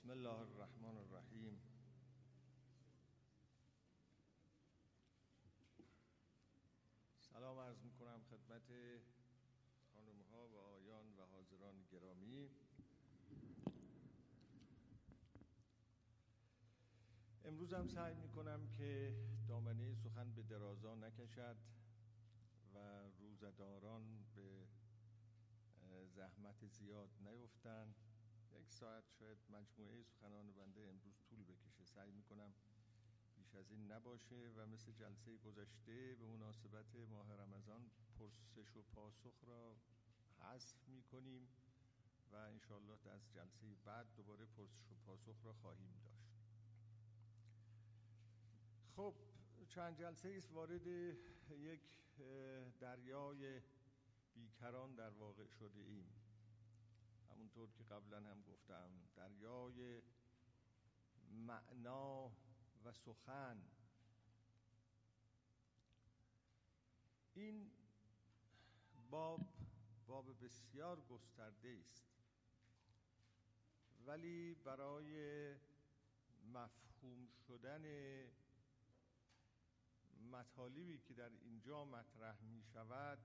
بسم الله الرحمن الرحیم. سلام عرض می کنم خدمت خانم ها و آیان و حاضران گرامی. امروز هم سعی می کنم که دامنه سخن به درازا نکشد و روزداران به زحمت زیاد نیفتند. یک ساعت شاید مجموعه سخنان بنده امروز طول بکشه. سعی می‌کنم بیش از این نباشه و مثل جلسه گذشته به مناسبت ماه رمضان پرسش و پاسخ را حذف می‌کنیم و انشاءالله از جلسه بعد دوباره پرسش و پاسخ را خواهیم داشت. خب چند جلسه است وارد یک دریای بیکران در واقع شده ایم. همونطور که قبلا هم گفتم دریای معنا و سخن. این باب باب بسیار گسترده است ولی برای مفهوم شدن مطالبی که در اینجا مطرح می شود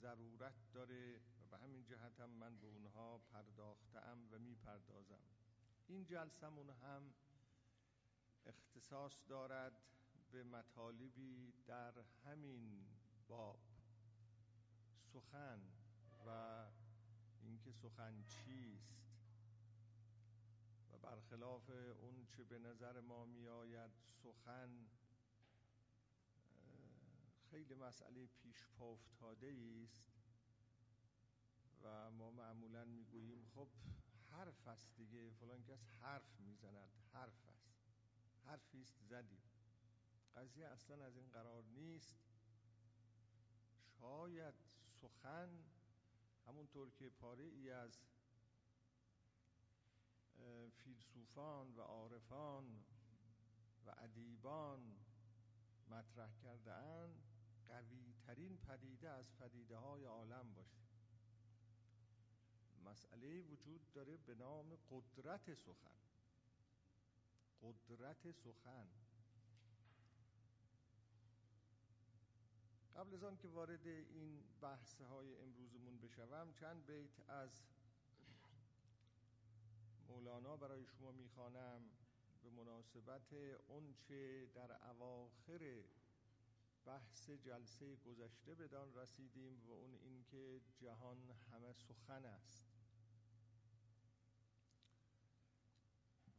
ضرورت داره به همین جهت هم من به اونها پرداختم و می پردازم این جلسمون هم اختصاص دارد به مطالبی در همین باب. سخن و اینکه سخن چیست و برخلاف اون چه به نظر ما می آید سخن خیلی مسئله پیش پا افتاده است. و ما معمولا می‌گوییم خب حرف است دیگه. فلان کس حرف می‌زند. حرف است. حرفی است زدیم. قضیه اصلا از این قرار نیست. شاید سخن همونطور که پاره ای از فیلسوفان و عارفان و ادیبان مطرح کرده اند قوی ترین پدیده از پدیده های عالم باشه. مسئله وجود داره به نام قدرت سخن. قدرت سخن. قبل از آن که وارد این بحث های امروزمون بشوم چند بیت از مولانا برای شما می‌خوانم به مناسبت اونچه در اواخر بحث جلسه گذشته بدان رسیدیم و اون اینکه جهان همه سخن است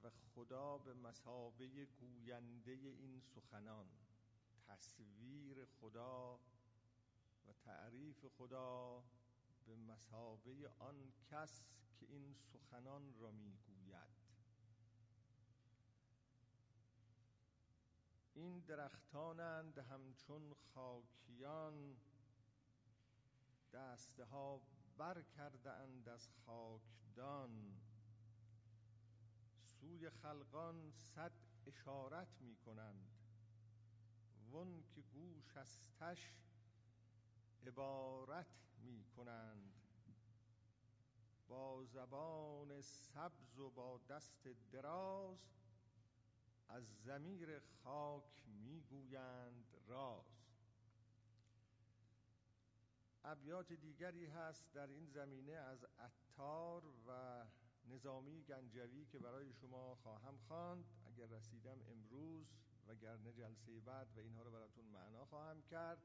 و خدا به مسابه گوینده این سخنان تصویر خدا و تعریف خدا به مسابه آن کس که این سخنان را می‌گوید. این درختانند همچون خاکیان دسته ها بر کرده اند از خاکدان. سوی خلقان صد اشارت می کنند ون که گوش استش عبارت می کنند با زبان سبز و با دست دراز از زمیر خاک می‌گویند راز. ابیات دیگری هست در این زمینه از عطار و نظامی گنجوی که برای شما خواهم خواند. اگر رسیدم امروز و گرنه جلسه بعد و اینها رو براتون معنا خواهم کرد.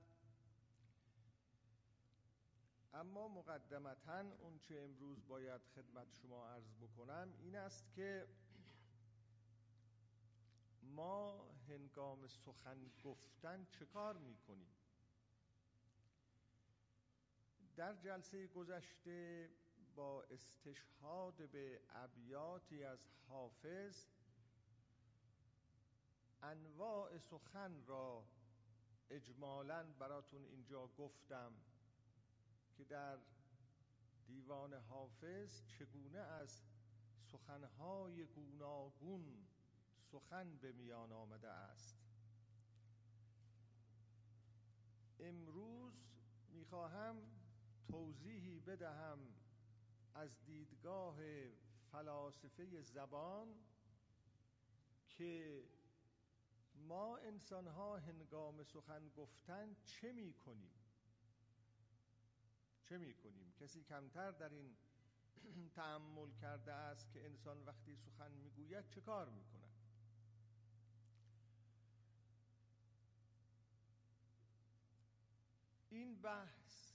اما مقدمتا اون چه امروز باید خدمت شما عرض بکنم این است که ما هنگام سخن گفتن چه کار می‌کنیم؟ در جلسه گذشته با استشهاد به ابیاتی از حافظ انواع سخن را اجمالا براتون اینجا گفتم که در دیوان حافظ چگونه از سخنهای گوناگون سخن به میان آمده است. امروز می‌خواهم توضیحی بدهم از دیدگاه فلاسفه زبان که ما انسان ها هنگام سخن گفتن چه می کنیم چه می کنیم کسی کمتر در این تعمل کرده است که انسان وقتی سخن می‌گوید چه کار می کند این بحث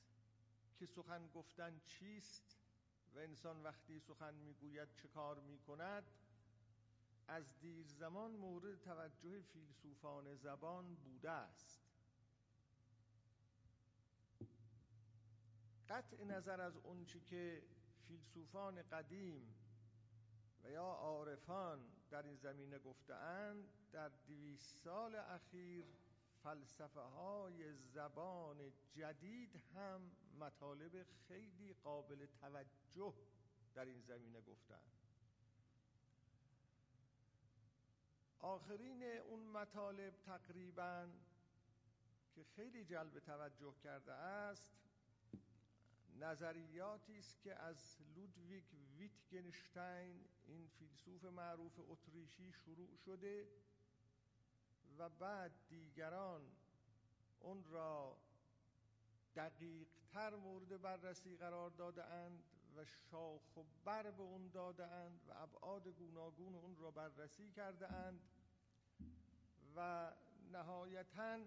که سخن گفتن چیست؟ و انسان وقتی سخن می‌گوید چه کار می‌کند؟ از دیر زمان مورد توجه فیلسوفان زبان بوده است. قطع نظر از اونچه که فیلسوفان قدیم و یا عارفان در این زمینه گفتهاند در دویست سال اخیر فلسفه های زبان جدید هم مطالب خیلی قابل توجه در این زمینه گفتن. آخرین اون مطالب تقریبا که خیلی جلب توجه کرده است نظریاتی است که از لودویگ ویتگنشتاین این فیلسوف معروف اتریشی شروع شده. بعد دیگران اون را دقیق تر مورد بررسی قرار داده اند و شاخ و بر به اون داده اند و ابعاد گوناگون اون را بررسی کرده اند و نهایتا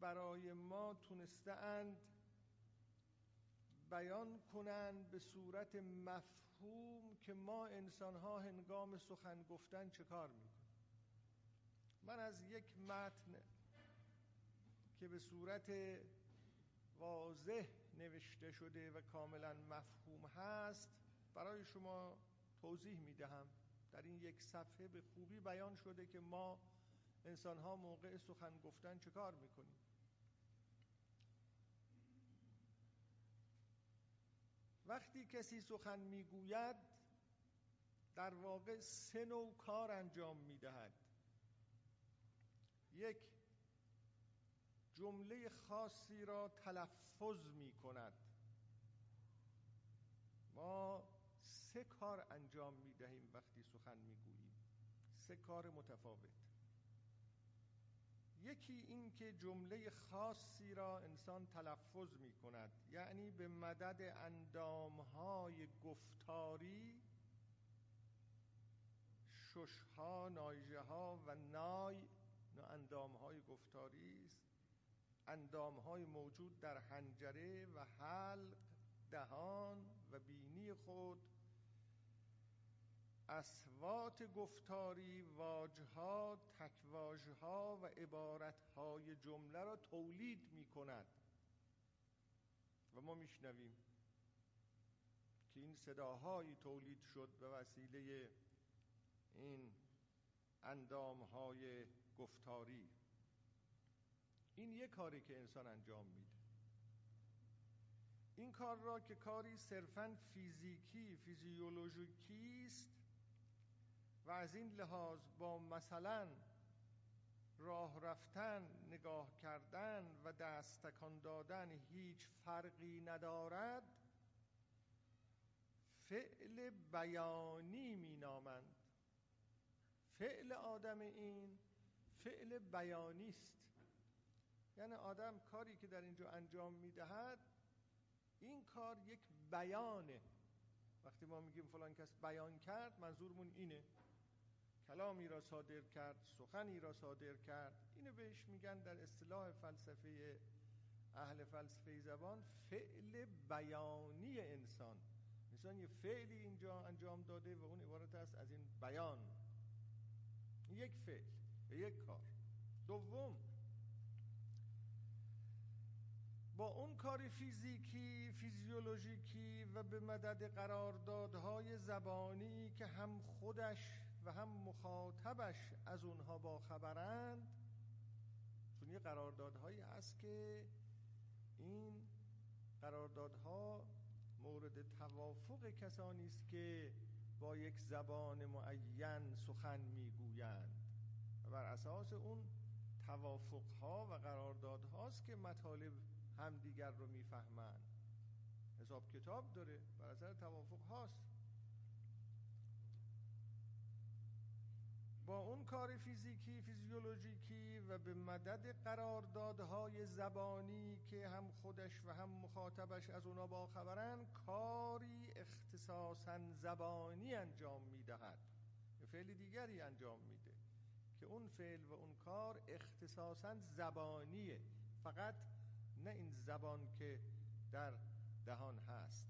برای ما تونسته اند بیان کنند به صورت مفهوم که ما انسان ها هنگام سخن گفتن چه کار می‌کنیم. من از یک متن که به صورت واضح نوشته شده و کاملا مفهوم هست برای شما توضیح می دهم در این یک صفحه به خوبی بیان شده که ما انسان ها موقع سخن گفتن چه کار می کنیم وقتی کسی سخن می‌گوید در واقع سه نوع کار انجام می‌دهد. یک جمله خاصی را تلفظ می کند. ما سه کار انجام می دهیم وقتی سخن می گوییم. سه کار متفاوت. یکی این که جمله خاصی را انسان تلفظ می کند. یعنی به مدد اندامهای گفتاری ششها نایجه ها و نای اندامهای گفتاری است اندامهای موجود در حنجره و حلق دهان و بینی خود. اسوات گفتاری واجها تکواجها و عبارتهای جمله را تولید می کند. و ما میشنویم که این صداهایی تولید شد به وسیله این اندامهای گفتاری. این یک کاری که انسان انجام میده. این کار را که کاری صرفا فیزیکی فیزیولوژیکی است و از این لحاظ با مثلا راه رفتن نگاه کردن و دستکان دادن هیچ فرقی ندارد فعل بیانی می نامند فعل آدم این فعل بیانی است. یعنی آدم کاری که در اینجا انجام می‌دهد این کار یک بیانه. وقتی ما میگیم فلان کس بیان کرد منظورمون اینه. کلامی را صادر کرد سخنی را صادر کرد. اینو بهش میگن در اصطلاح فلسفه اهل فلسفه زبان فعل بیانی انسان. انسان یه فعلی اینجا انجام داده و اون عبارت است از این بیان. یک فعل. یک کار. دوم با اون کار فیزیکی فیزیولوژیکی و به مدد قراردادهای زبانی که هم خودش و هم مخاطبش از اونها با خبرند چون یه قراردادهایی هست که این قراردادها مورد توافق کسانی است که با یک زبان معین سخن می‌گویند. بر اساس اون توافق ها و قراردادهاست که مطالب همدیگر رو می‌فهمن. حساب کتاب داره بر اساس توافق هاست با اون کار فیزیکی فیزیولوژیکی و به مدد قراردادهای زبانی که هم خودش و هم مخاطبش از اونا باخبرن کاری اختصاصا زبانی انجام می‌دهد. فعل دیگری انجام میده. که اون فعل و اون کار اختصاصا زبانیه. فقط نه این زبان که در دهان هست.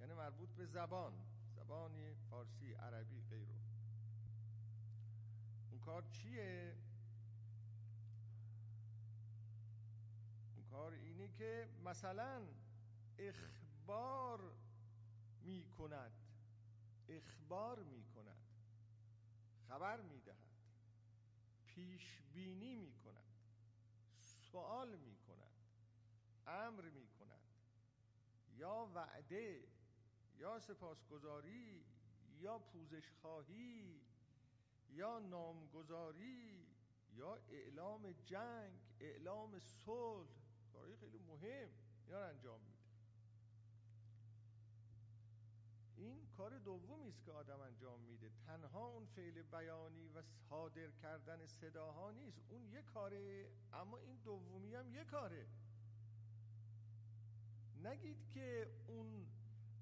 یعنی مربوط به زبان. زبانی فارسی عربی غیره اون کار چیه؟ اون کار اینه که مثلا اخبار می کند اخبار می کند خبر می دهد پیش بینی می کند سوال می کند امر می کند یا وعده یا سپاسگزاری یا پوزش خواهی یا نامگذاری یا اعلام جنگ اعلام صلح. کاری خیلی مهم اینا انجام میده این کار دومی است که آدم انجام میده. تنها اون فعل بیانی و صادر کردن صداها نیست. اون یه کاره اما این دومی هم یه کاره. نگید که اون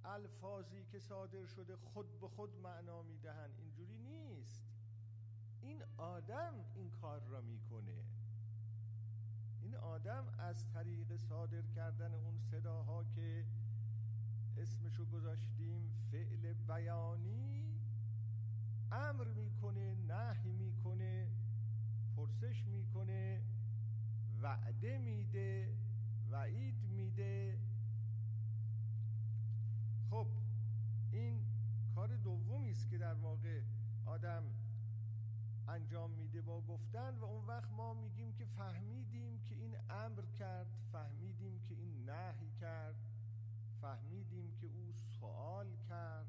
الفاظی که صادر شده خود به خود معنا می‌دهن. اینجوری نیست. این آدم این کار را می‌کنه. این آدم از طریق صادر کردن اون صداها که اسمشو گذاشتیم فعل بیانی. امر می‌کنه نهی می‌کنه پرسش می‌کنه وعده میده وعید میده. خب این کار دومی است که در واقع آدم انجام میده با گفتن و اون وقت ما میگیم که فهمیدیم که این امر کرد فهمیدیم که این نهی کرد فهمیدیم سوال کرد.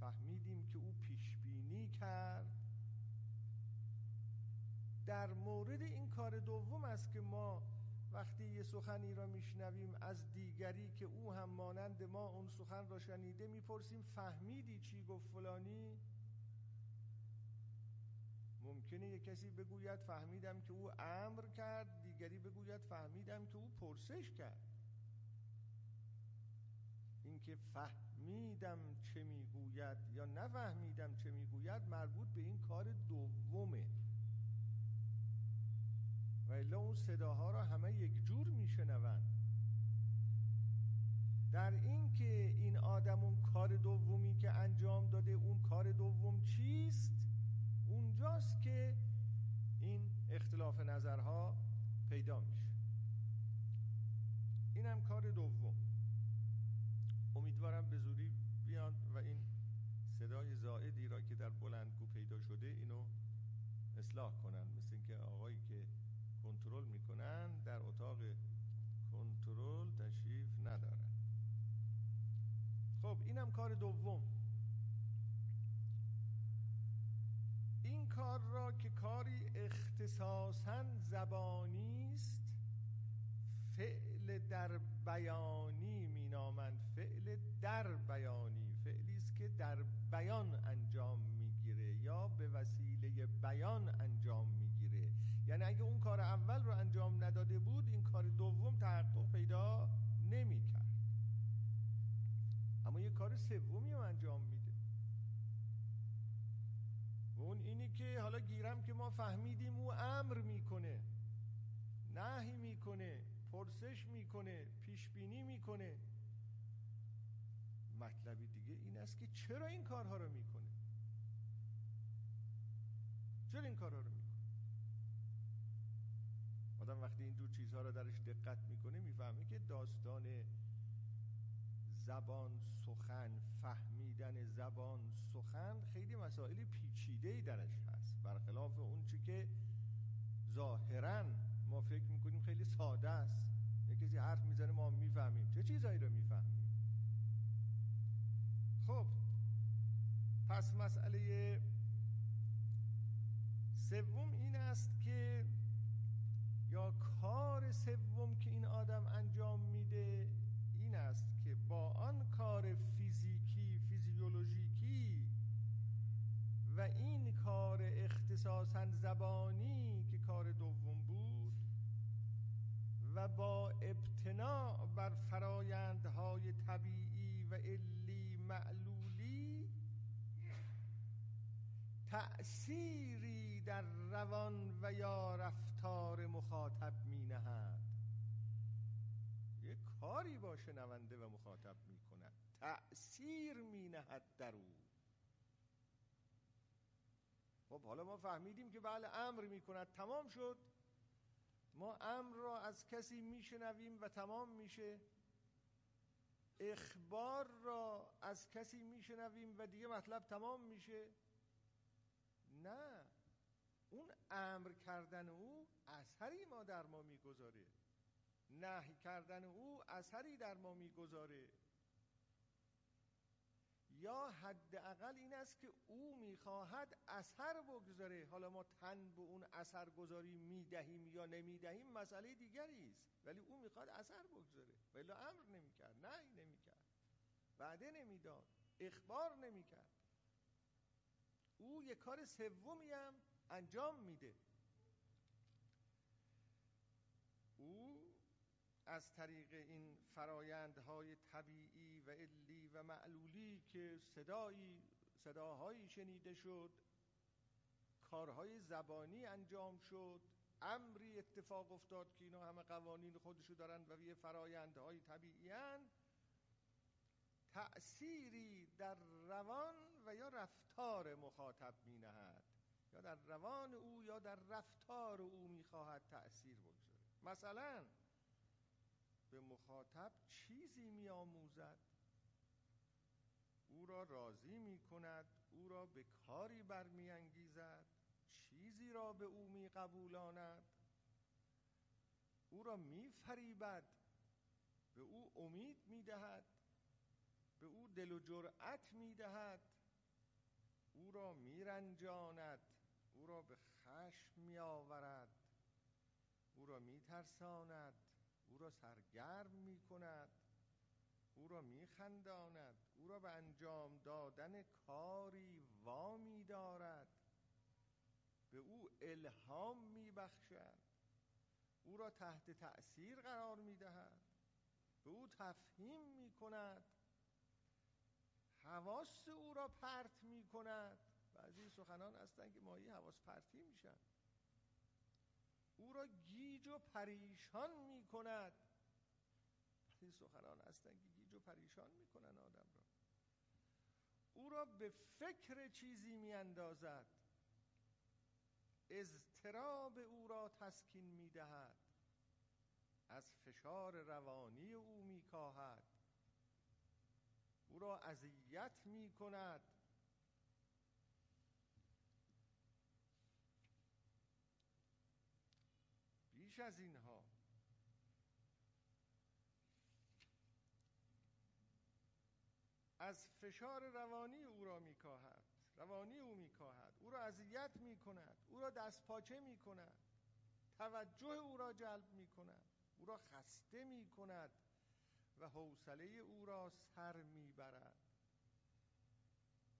فهمیدیم که او پیشبینی کرد. در مورد این کار دوم است که ما وقتی یه سخنی را میشنویم از دیگری که او هم مانند ما اون سخن را شنیده می‌پرسیم فهمیدی چی گفت فلانی؟ ممکنه یه کسی بگوید فهمیدم که او امر کرد. دیگری بگوید فهمیدم که او پرسش کرد. اینکه فهمیدم چه می‌گوید یا نفهمیدم چه می‌گوید مربوط به این کار دومه. و الا اون صداها را همه یک جور میشنوند. در این که این آدم اون کار دومی که انجام داده اون کار دوم چیست؟ اونجاست که این اختلاف نظرها پیدا میشه. این هم کار دوم. امیدوارم به زودی بیان و این صدای زائدی را که در بلندگو پیدا شده اینو اصلاح کنن. مثل اینکه آقایی که کنترل می‌کنن در اتاق کنترل تشریف ندارن. خب اینم کار دوم. این کار را که کاری اختصاصا زبانی است فعل در بیانی مینامند فعل در بیانی فعلی است که در بیان انجام می‌گیره یا به وسیله بیان انجام می‌گیره. یعنی اگه اون کار اول رو انجام نداده بود این کار دوم تحقق پیدا نمی‌کرد. اما یه کار سومی رو انجام میده. و اون اینی که حالا گیرم که ما فهمیدیم او امر می‌کنه نهی می‌کنه پرسش می‌کنه پیشبینی می‌کنه. مطلبی دیگه این است که چرا این کارها رو می‌کنه؟ چرا این کارها رو می‌کنه؟ آدم وقتی اینجور چیزها رو درش دقت می‌کنه می‌فهمه که داستان زبان سخن فهمیدن زبان سخن خیلی مسائل پیچیده ای درش هست. برخلاف اون چی که ظاهرا ما فکر می‌کنیم خیلی ساده است. یه کسی حرف می‌زنه ما می‌فهمیم. چه چیزایی رو می‌فهمیم؟ خب پس مسئله سوم این است که یا کار سوم که این آدم انجام میده این است که با آن کار فیزیکی فیزیولوژیکی و این کار اختصاصا زبانی که کار دوم بود و با ابتناع بر فرایندهای طبیعی و علی معلولی تأثیری در روان و یا رفتار مخاطب می نهد یک کاری با شنونده و مخاطب می کند تأثیر می نهد در او. خب حالا ما فهمیدیم که بله امر می کند تمام شد. ما امر را از کسی میشنویم و تمام میشه. اخبار را از کسی میشنویم و دیگه مطلب تمام میشه. نه. اون امر کردن او اثری ما در ما می‌گذاره. نهی کردن او اثری در ما می‌گذاره. یا حداقل این است که او می‌خواهد اثر بگذاره. حالا ما تن به اون اثر گذاری می‌دهیم یا نمی‌دهیم مسئله دیگری است. ولی او می‌خواد اثر بگذاره. ولی امر نمی‌کرد نه نمی‌کرد. وعده نمی‌داد اخبار نمی‌کرد. او یک کار سومی هم انجام میده او از طریق این فرایندهای طبیعی و علی و معلولی که صدایی صداهایی شنیده شد کارهای زبانی انجام شد امری اتفاق افتاد که اینا همه قوانین خودشو دارن و یه فرایندهای طبیعی هن. تأثیری در روان و یا رفتار مخاطب می نهد یا در روان او یا در رفتار او می خواهد تأثیر بگذاره مثلا به مخاطب چیزی می آموزد او را راضی می کند او را به کاری برمی انگیزد چیزی را به او می قبولاند او را می فریبد به او امید می دهد به او دل و جرأت می دهد او را می رنجاند او را به خشم می آورد او را می ترساند او را سرگرم می کند او را می خنداند او را به انجام دادن کاری وامی دارد. به او الهام می بخشد او را تحت تأثیر قرار می دهد به او تفهیم می کند حواس او را پرت می کند بعضی سخنان هستند که ماهی حواس پرتی میشن. او را گیج و پریشان می کند این سخنان هستند که گیج و پریشان می‌کنن آدم را. او را به فکر چیزی می اندازد اضطراب او را تسکین می دهد از فشار روانی او می کاهد او را اذیت می کند. بیش از اینها از فشار روانی او را میکاهد روانی او میکاهد او را اذیت می‌کند او را دست پاچه می‌کند توجه او را جلب می‌کند او را خسته می‌کند و حوصله او را سر می‌برد.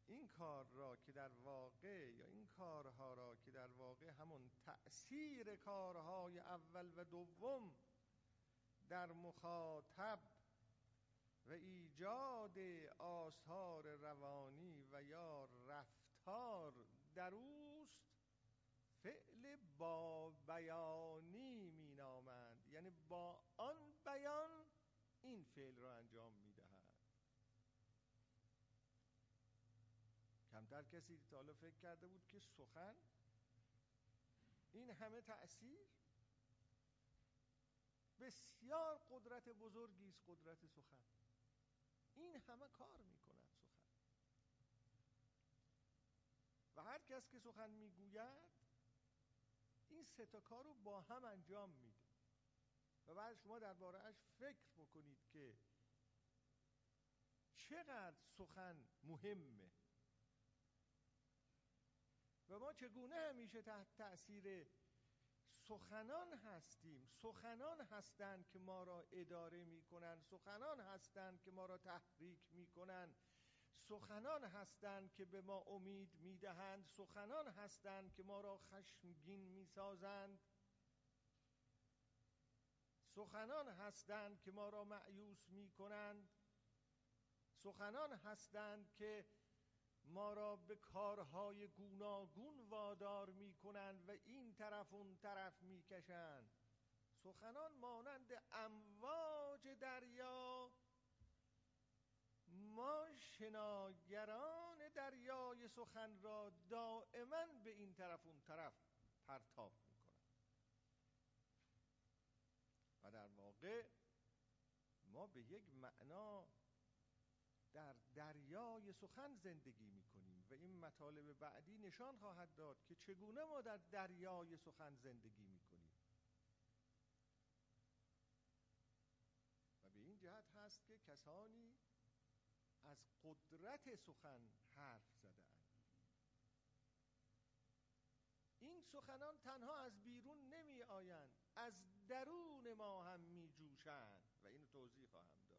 این کار را که در واقع یا این کارها را که در واقع همون تأثیر کارهای اول و دوم در مخاطب و ایجاد آثار روانی و یا رفتار در اوست فعل با بیانی می نامند یعنی با آن این فعل را انجام می دهد کمتر کسی تا حالا فکر کرده بود که سخن این همه تأثیر بسیار قدرت بزرگی است قدرت سخن. این همه کار می‌کند سخن. و هر کس که سخن می‌گوید این سه تا کار رو با هم انجام میده. و بعد شما دربارهش فکر بکنید که چقدر سخن مهمه. و ما چگونه همیشه تحت تأثیر سخنان هستیم؟ سخنان هستند که ما را اداره می‌کنند سخنان هستند که ما را تحریک می‌کنند سخنان هستند که به ما امید می‌دهند. سخنان هستند که ما را خشمگین می‌سازند. سخنان هستند که ما را معیوس می کنند سخنان هستند که ما را به کارهای گوناگون وادار می کنند و این طرف اون طرف می کشند سخنان مانند امواج دریا ما شناگران دریای سخن را دائما به این طرف اون طرف پرتاب می‌کنند و در واقع ما به یک معنا در دریای سخن زندگی می‌کنیم و این مطالب بعدی نشان خواهد داد که چگونه ما در دریای سخن زندگی می‌کنیم. و به این جهت هست که کسانی از قدرت سخن حرف زده این سخنان تنها از بیرون نمی آیند از درون ما هم می جوشند و اینو توضیح خواهم داد.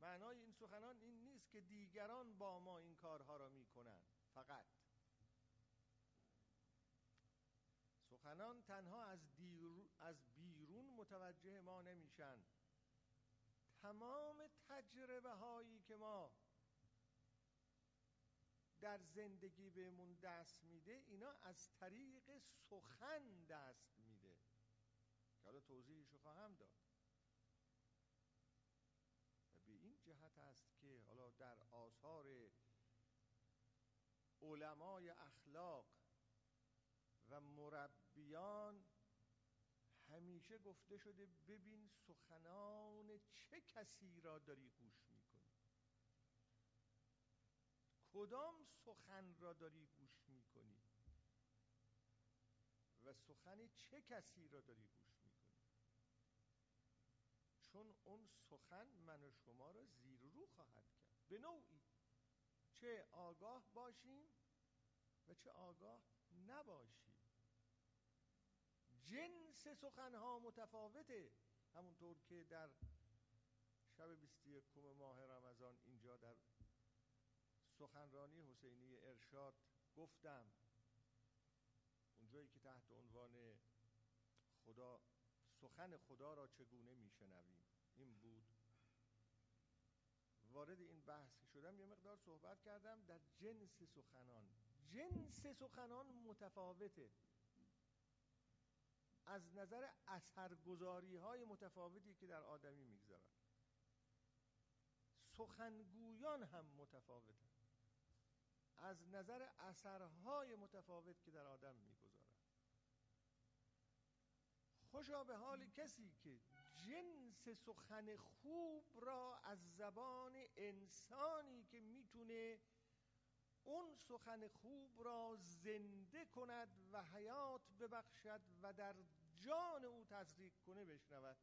معنای این سخنان این نیست که دیگران با ما این کارها را می کنند فقط سخنان تنها از, از بیرون متوجه ما نمیشن. تمام تجربه هایی که ما در زندگی بهمون دست میده اینا از طریق سخن دست حالا توضیحشو خواهم داد. و به این جهت است که حالا در آثار علمای اخلاق و مربیان همیشه گفته شده ببین سخنان چه کسی را داری گوش می‌کنی؟ کدام سخن را داری گوش می‌کنی؟ و سخن چه کسی را داری گوش چون اون سخن من و شما را زیر رو خواهد کرد. به نوعی چه آگاه باشیم و چه آگاه نباشیم. جنس سخنها متفاوته. همونطور که در شب 21 ماه رمضان اینجا در سخنرانی حسینی ارشاد گفتم. اونجایی که تحت عنوان خدا سخن خدا را چگونه میشنویم؟ این بود. وارد این بحث شدم یه مقدار صحبت کردم در جنس سخنان. جنس سخنان متفاوته. از نظر اثرگذاری های متفاوتی که در آدمی می‌گذارن سخنگویان هم متفاوتن. از نظر اثرهای متفاوت که در آدم می‌گذارن خوشا به حال کسی که جنس سخن خوب را از زبان انسانی که می‌تونه اون سخن خوب را زنده کند و حیات ببخشد و در جان او تزریق کنه بشنود.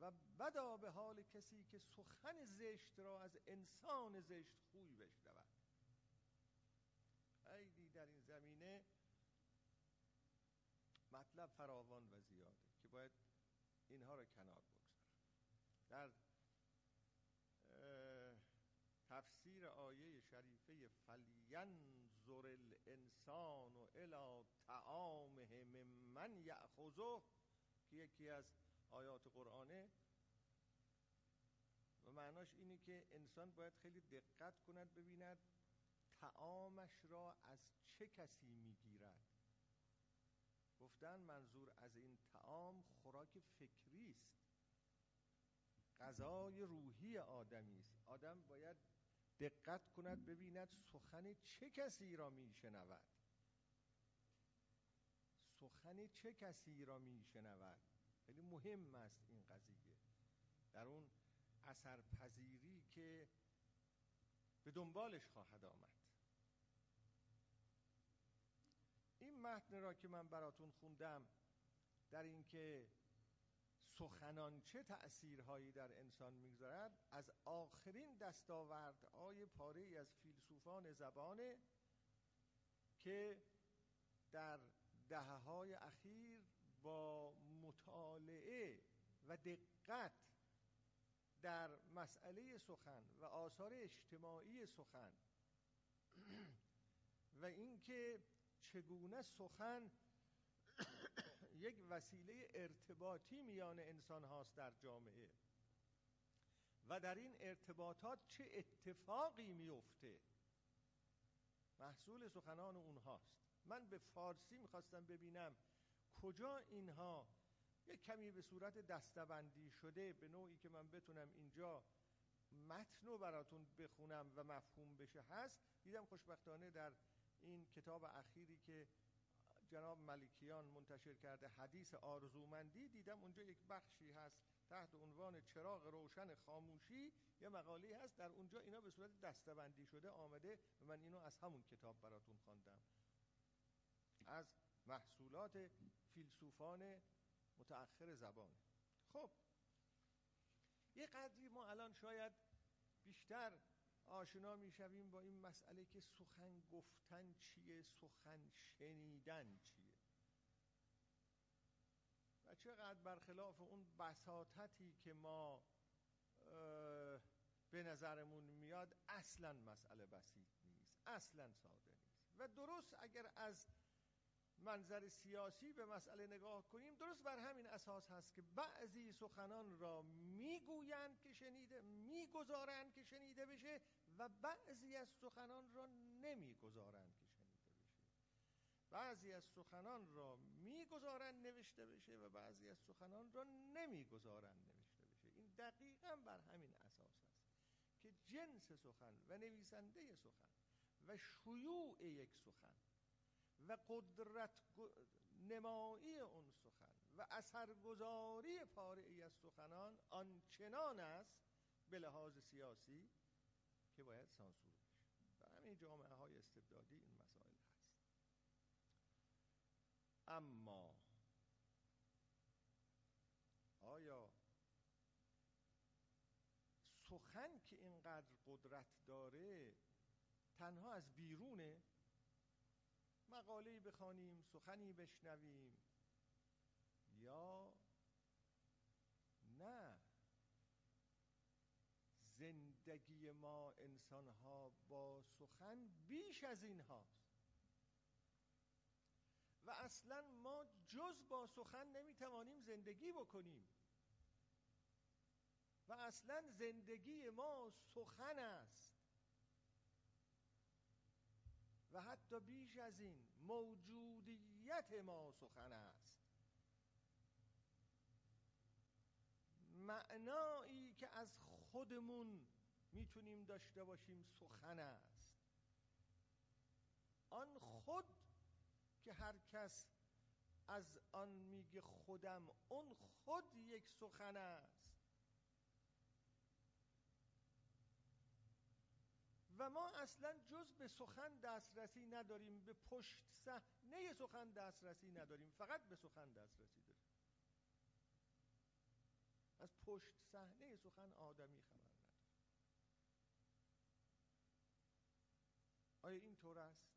و بدا به حال کسی که سخن زشت را از انسان زشت خوی بشنود خیلی در این زمینه مطلب فراوان و زیاده که باید اینها را کنار بگذارم. در تفسیر آیه شریفه فلینظر الانسان و الى طعامه ممن یأخذه که یکی از آیات قرآنه. و معناش اینه که انسان باید خیلی دقت کند ببیند تعامش را از چه کسی می‌گیرد. گفتن منظور از این تعام خوراک فکری است. غذای روحی آدمی است. آدم باید دقت کند ببیند سخن چه کسی را میشنود. سخن چه کسی را میشنود. خیلی مهم است این قضیه. در اون اثرپذیری که به دنبالش خواهد آمد. این متن را که من براتون خوندم در اینکه سخنان چه تأثیرهایی در انسان می‌گذارد از آخرین دستاوردهای پاره از فیلسوفان زبانه که در دهه های اخیر با مطالعه و دقت در مسئله سخن و آثار اجتماعی سخن و اینکه چگونه سخن یک وسیله ارتباطی میان انسان هاست در جامعه و در این ارتباطات چه اتفاقی میفته؟ محصول سخنان اونهاست من به فارسی می‌خواستم ببینم کجا اینها یک کمی به صورت دستبندی شده به نوعی که من بتونم اینجا متن رو براتون بخونم و مفهوم بشه هست. دیدم خوشبختانه در این کتاب اخیری که جناب ملکیان منتشر کرده حدیث آرزومندی دیدم اونجا یک بخشی هست تحت عنوان چراغ روشن خاموشی. یه مقاله هست در اونجا اینا به صورت دستبندی شده آمده و من اینو از همون کتاب براتون خواندم. از محصولات فیلسوفان متأخر زبان. خب یه قدری ما الان شاید بیشتر آشنا می‌شویم با این مسئله که سخن گفتن چیه سخن شنیدن چیه؟ و چقدر برخلاف اون بساطتی که ما به نظرمون میاد اصلا مسئله بسیط نیست اصلا ساده نیست. و درست اگر از منظر سیاسی به مسئله نگاه کنیم درست بر همین اساس هست که بعضی سخنان را می‌گویند که شنیده می‌گذارند که شنیده بشه و بعضی از سخنان را نمی‌گذارند که شنیده بشه. بعضی از سخنان را می‌گذارند نوشته بشه و بعضی از سخنان را نمی‌گذارند نوشته بشه. این دقیقا بر همین اساس هست که جنس سخن و نویسنده سخن و شیوع یک سخن و قدرت نمایی اون سخن و اثرگذاری پاره از سخنان آنچنان است به لحاظ سیاسی که باید سانسور بشه. و همین جامعه های استبدادی این مسائل هست. اما آیا سخن که اینقدر قدرت داره تنها از بیرونه؟ مقاله‌ای بخوانیم سخنی بشنویم. یا نه. زندگی ما انسان ها با سخن بیش از این هاست و اصلا ما جز با سخن نمی‌توانیم زندگی بکنیم. و اصلا زندگی ما سخن است. و حتی بیش از این موجودیت ما سخن است. معنایی که از خودمون می‌تونیم داشته باشیم سخن است. آن خود که هر کس از آن میگه خودم اون خود یک سخن است. و ما اصلا جز به سخن دسترسی نداریم به پشت صحنه سخن دسترسی نداریم فقط به سخن دسترسی داریم. از پشت صحنه سخن آدمی خبر نداره آیا این طور است؟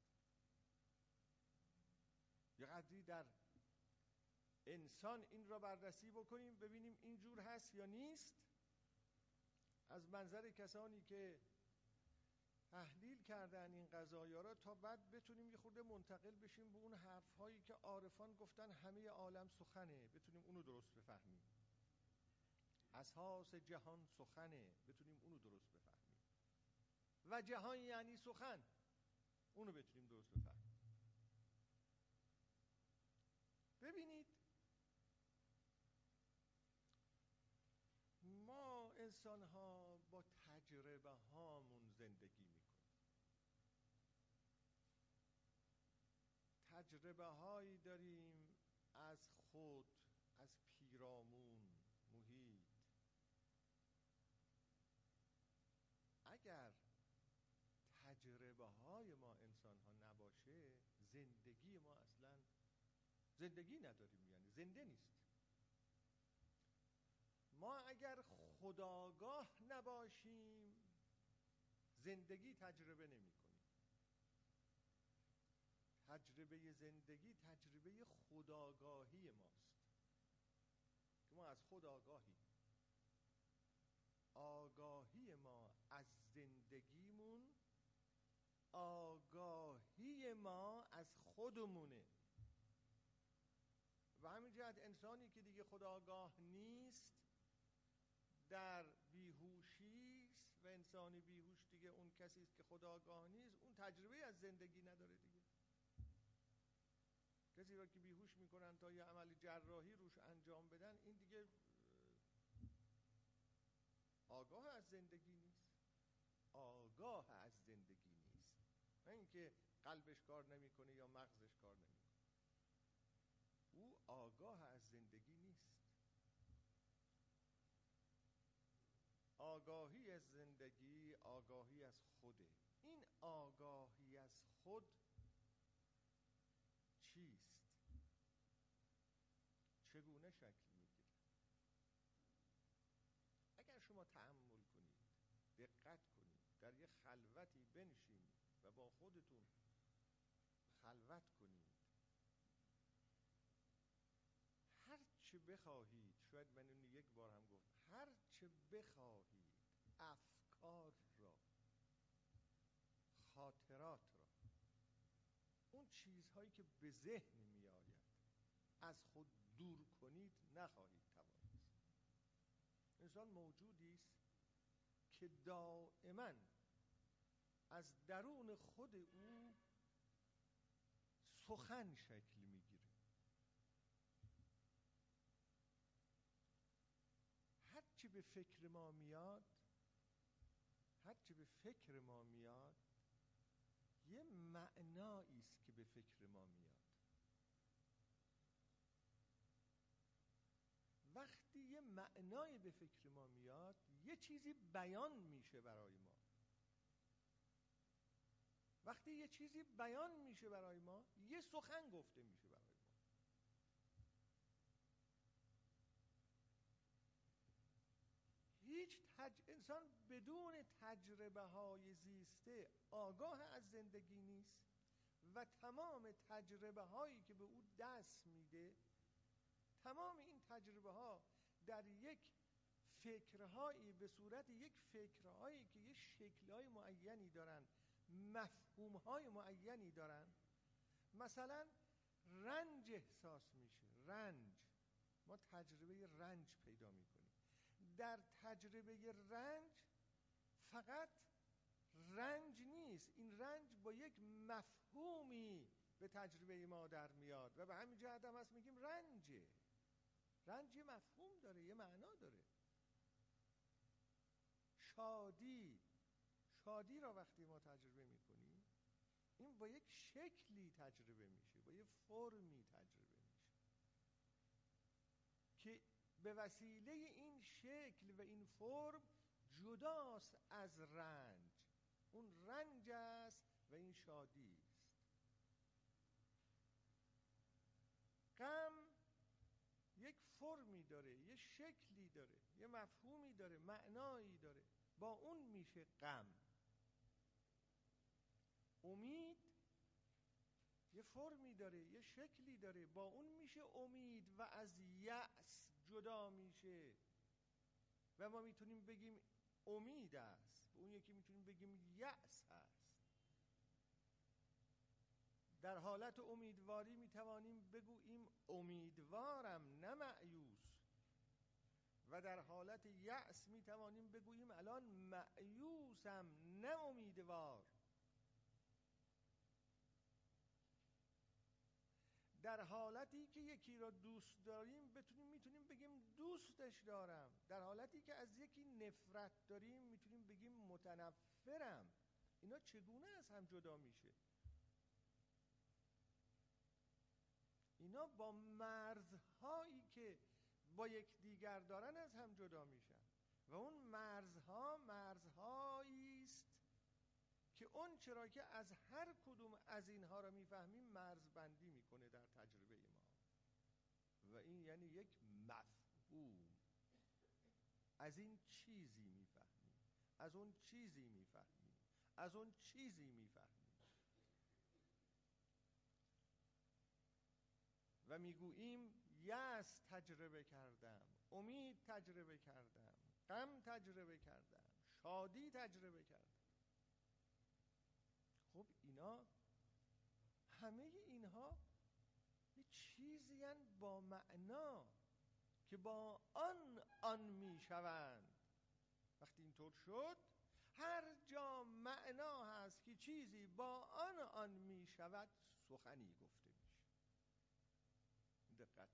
یه قدری در انسان این را بررسی بکنیم ببینیم این جور هست یا نیست. از منظر کسانی که تحلیل کردن این قضایا را تا بعد بتونیم یه خورده منتقل بشیم به اون حرف هایی که عارفان گفتن همه عالم سخنه. بتونیم اونو درست بفهمیم. اساس جهان سخنه. بتونیم اونو درست بفهمیم. و جهان یعنی سخن. اونو بتونیم درست بفهمیم. ببینید ما انسان ها با تجربه هامون زندگی می‌کنیم تجربه هایی داریم از خود از پیرامون محیط. اگر تجربه های ما انسان ها نباشه زندگی ما اصلا زندگی نداریم یعنی زنده نیست. ما اگر خداگاه نباشیم زندگی تجربه نمی تجربه زندگی تجربه خداگاهی ماست. که ما از خداگاهی. آگاهی ما از زندگیمون آگاهی ما از خودمونه. و همین جهت انسانی که دیگه خداگاه نیست در بیهوشی و انسان بیهوش دیگه اون کسی است که خداگاه نیست اون تجربه از زندگی نداره دیگه. کسی را که بیهوش می‌کنن تا یه عمل جراحی روش انجام بدن این دیگه آگاه از زندگی نیست. آگاه از زندگی نیست. نه اینکه قلبش کار نمی‌کنه یا مغزش کار نمی‌کنه. او آگاه از زندگی نیست. آگاهی از زندگی آگاهی از خوده. این آگاهی از خود چیست چگونه شکل می‌گیره. اگر شما تحمل کنید دقت کنید در یه خلوتی بنشینید و با خودتون خلوت کنید هر چه بخواهید شاید من اینو یک بار هم گفت هر چه بخواهید افکار را خاطرات را اون چیزهایی که به ذهن از خود دور کنید نخواهید توانست. انسان موجودی است که دائما از درون خود او سخن شکل می‌گیره. هرچی به فکر ما میاد هرچی به فکر ما میاد یه معنایی است که به فکر ما میاد. معنای به فکر ما میاد یه چیزی بیان میشه برای ما. وقتی یه چیزی بیان میشه برای ما یه سخن گفته میشه برای ما. هیچ تج... انسان بدون تجربه های زیسته آگاه از زندگی نیست و تمام تجربه هایی که به او دست میده تمام این تجربه ها در یک فکرهایی به صورت یک فکرهایی که یک شکلهای معینی دارن مفهومهای معینی دارن مثلا رنج احساس میشه. رنج. ما تجربه رنج پیدا می‌کنیم. در تجربه رنج فقط رنج نیست. این رنج با یک مفهومی به تجربه ما در میاد و به همین جهت هم هست میگیم رنجه. رنج یه مفهوم داره یه معنا داره. شادی شادی را وقتی ما تجربه می‌کنیم این با یک شکلی تجربه میشه با یک فرمی تجربه میشه که به وسیله این شکل و این فرم جداست از رنج. اون رنج است و این شادی است غم یک فرمی داره یه شکلی داره یه مفهومی داره معنایی داره. با اون میشه غم. امید یه فرمی داره یه شکلی داره. با اون میشه امید و از یأس جدا میشه. و ما می‌تونیم بگیم امید است. اون یکی می‌تونیم بگیم یأس هست در حالت امیدواری می‌توانیم بگوییم امیدوارم نه معیوس و در حالت یأس می‌توانیم بگوییم الان معیوسم نه امیدوار. در حالتی که یکی را دوست داریم بتونیم می‌تونیم بگیم دوستش دارم. در حالتی که از یکی نفرت داریم می‌تونیم بگیم متنفرم. اینا چگونه از هم جدا میشه؟ اینا با مرزهایی که با یک دیگر دارن از هم جدا میشن. و اون مرزها مرزهایی است که اون چرا که از هر کدوم از اینها را می‌فهمیم مرزبندی می‌کنه در تجربه ما. و این یعنی یک مفهوم. از این چیزی می‌فهمیم از اون چیزی می‌فهمیم از اون چیزی می‌فهمیم و می‌گوییم یس تجربه کردم امید تجربه کردم غم تجربه کردن شادی تجربه کردن خب اینا همه اینها یه چیزی با معنا که با آن آن می‌شوند. وقتی اینطور شد هر جا معنا هست که چیزی با آن آن می شود سخنی گفته دقت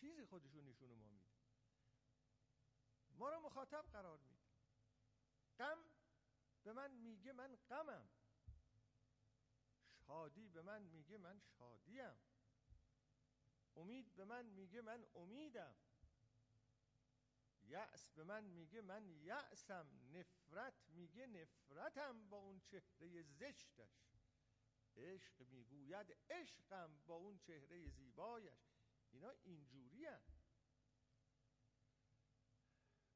چیزی خودشو نشون ما میده. ما رو مخاطب قرار میده. غم به من میگه من غمم. شادی به من میگه من شادیم. امید به من میگه من امیدم. یأس به من میگه من یأسم. نفرت میگه نفرتم با اون چهره زشتش. عشق می‌گوید عشقم با اون چهره زیبایش. اینا اینجوری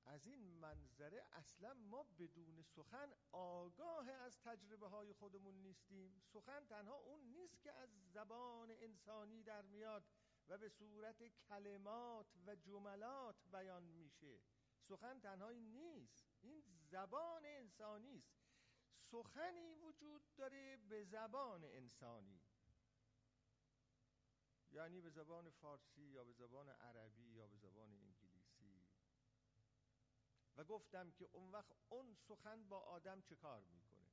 از این منظره اصلا ما بدون سخن آگاه از تجربه های خودمون نیستیم. سخن تنها اون نیست که از زبان انسانی در میاد و به صورت کلمات و جملات بیان میشه. سخن تنهایی نیست. این زبان انسانی است. سخنی وجود داره به زبان انسانی. یعنی به زبان فارسی یا به زبان عربی یا به زبان انگلیسی. و گفتم که اون وقت اون سخن با آدم چه کار می‌کنه؟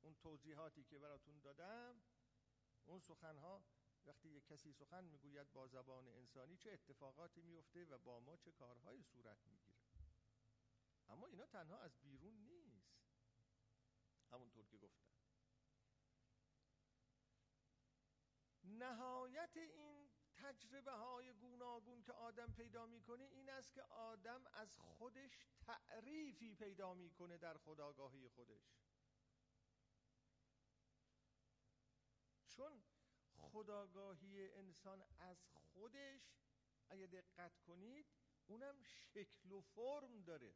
اون توضیحاتی که براتون دادم اون سخنها وقتی یک کسی سخن می‌گوید با زبان انسانی چه اتفاقاتی میفته و با ما چه کارهای صورت می‌گیره؟ اما اینا تنها از بیرون همونطور که گفتم. نهایت این تجربه های گوناگون که آدم پیدا می‌کنه این است که آدم از خودش تعریفی پیدا می‌کنه در خداگاهی خودش. چون خداگاهی انسان از خودش اگه دقت کنید اونم شکل و فرم داره.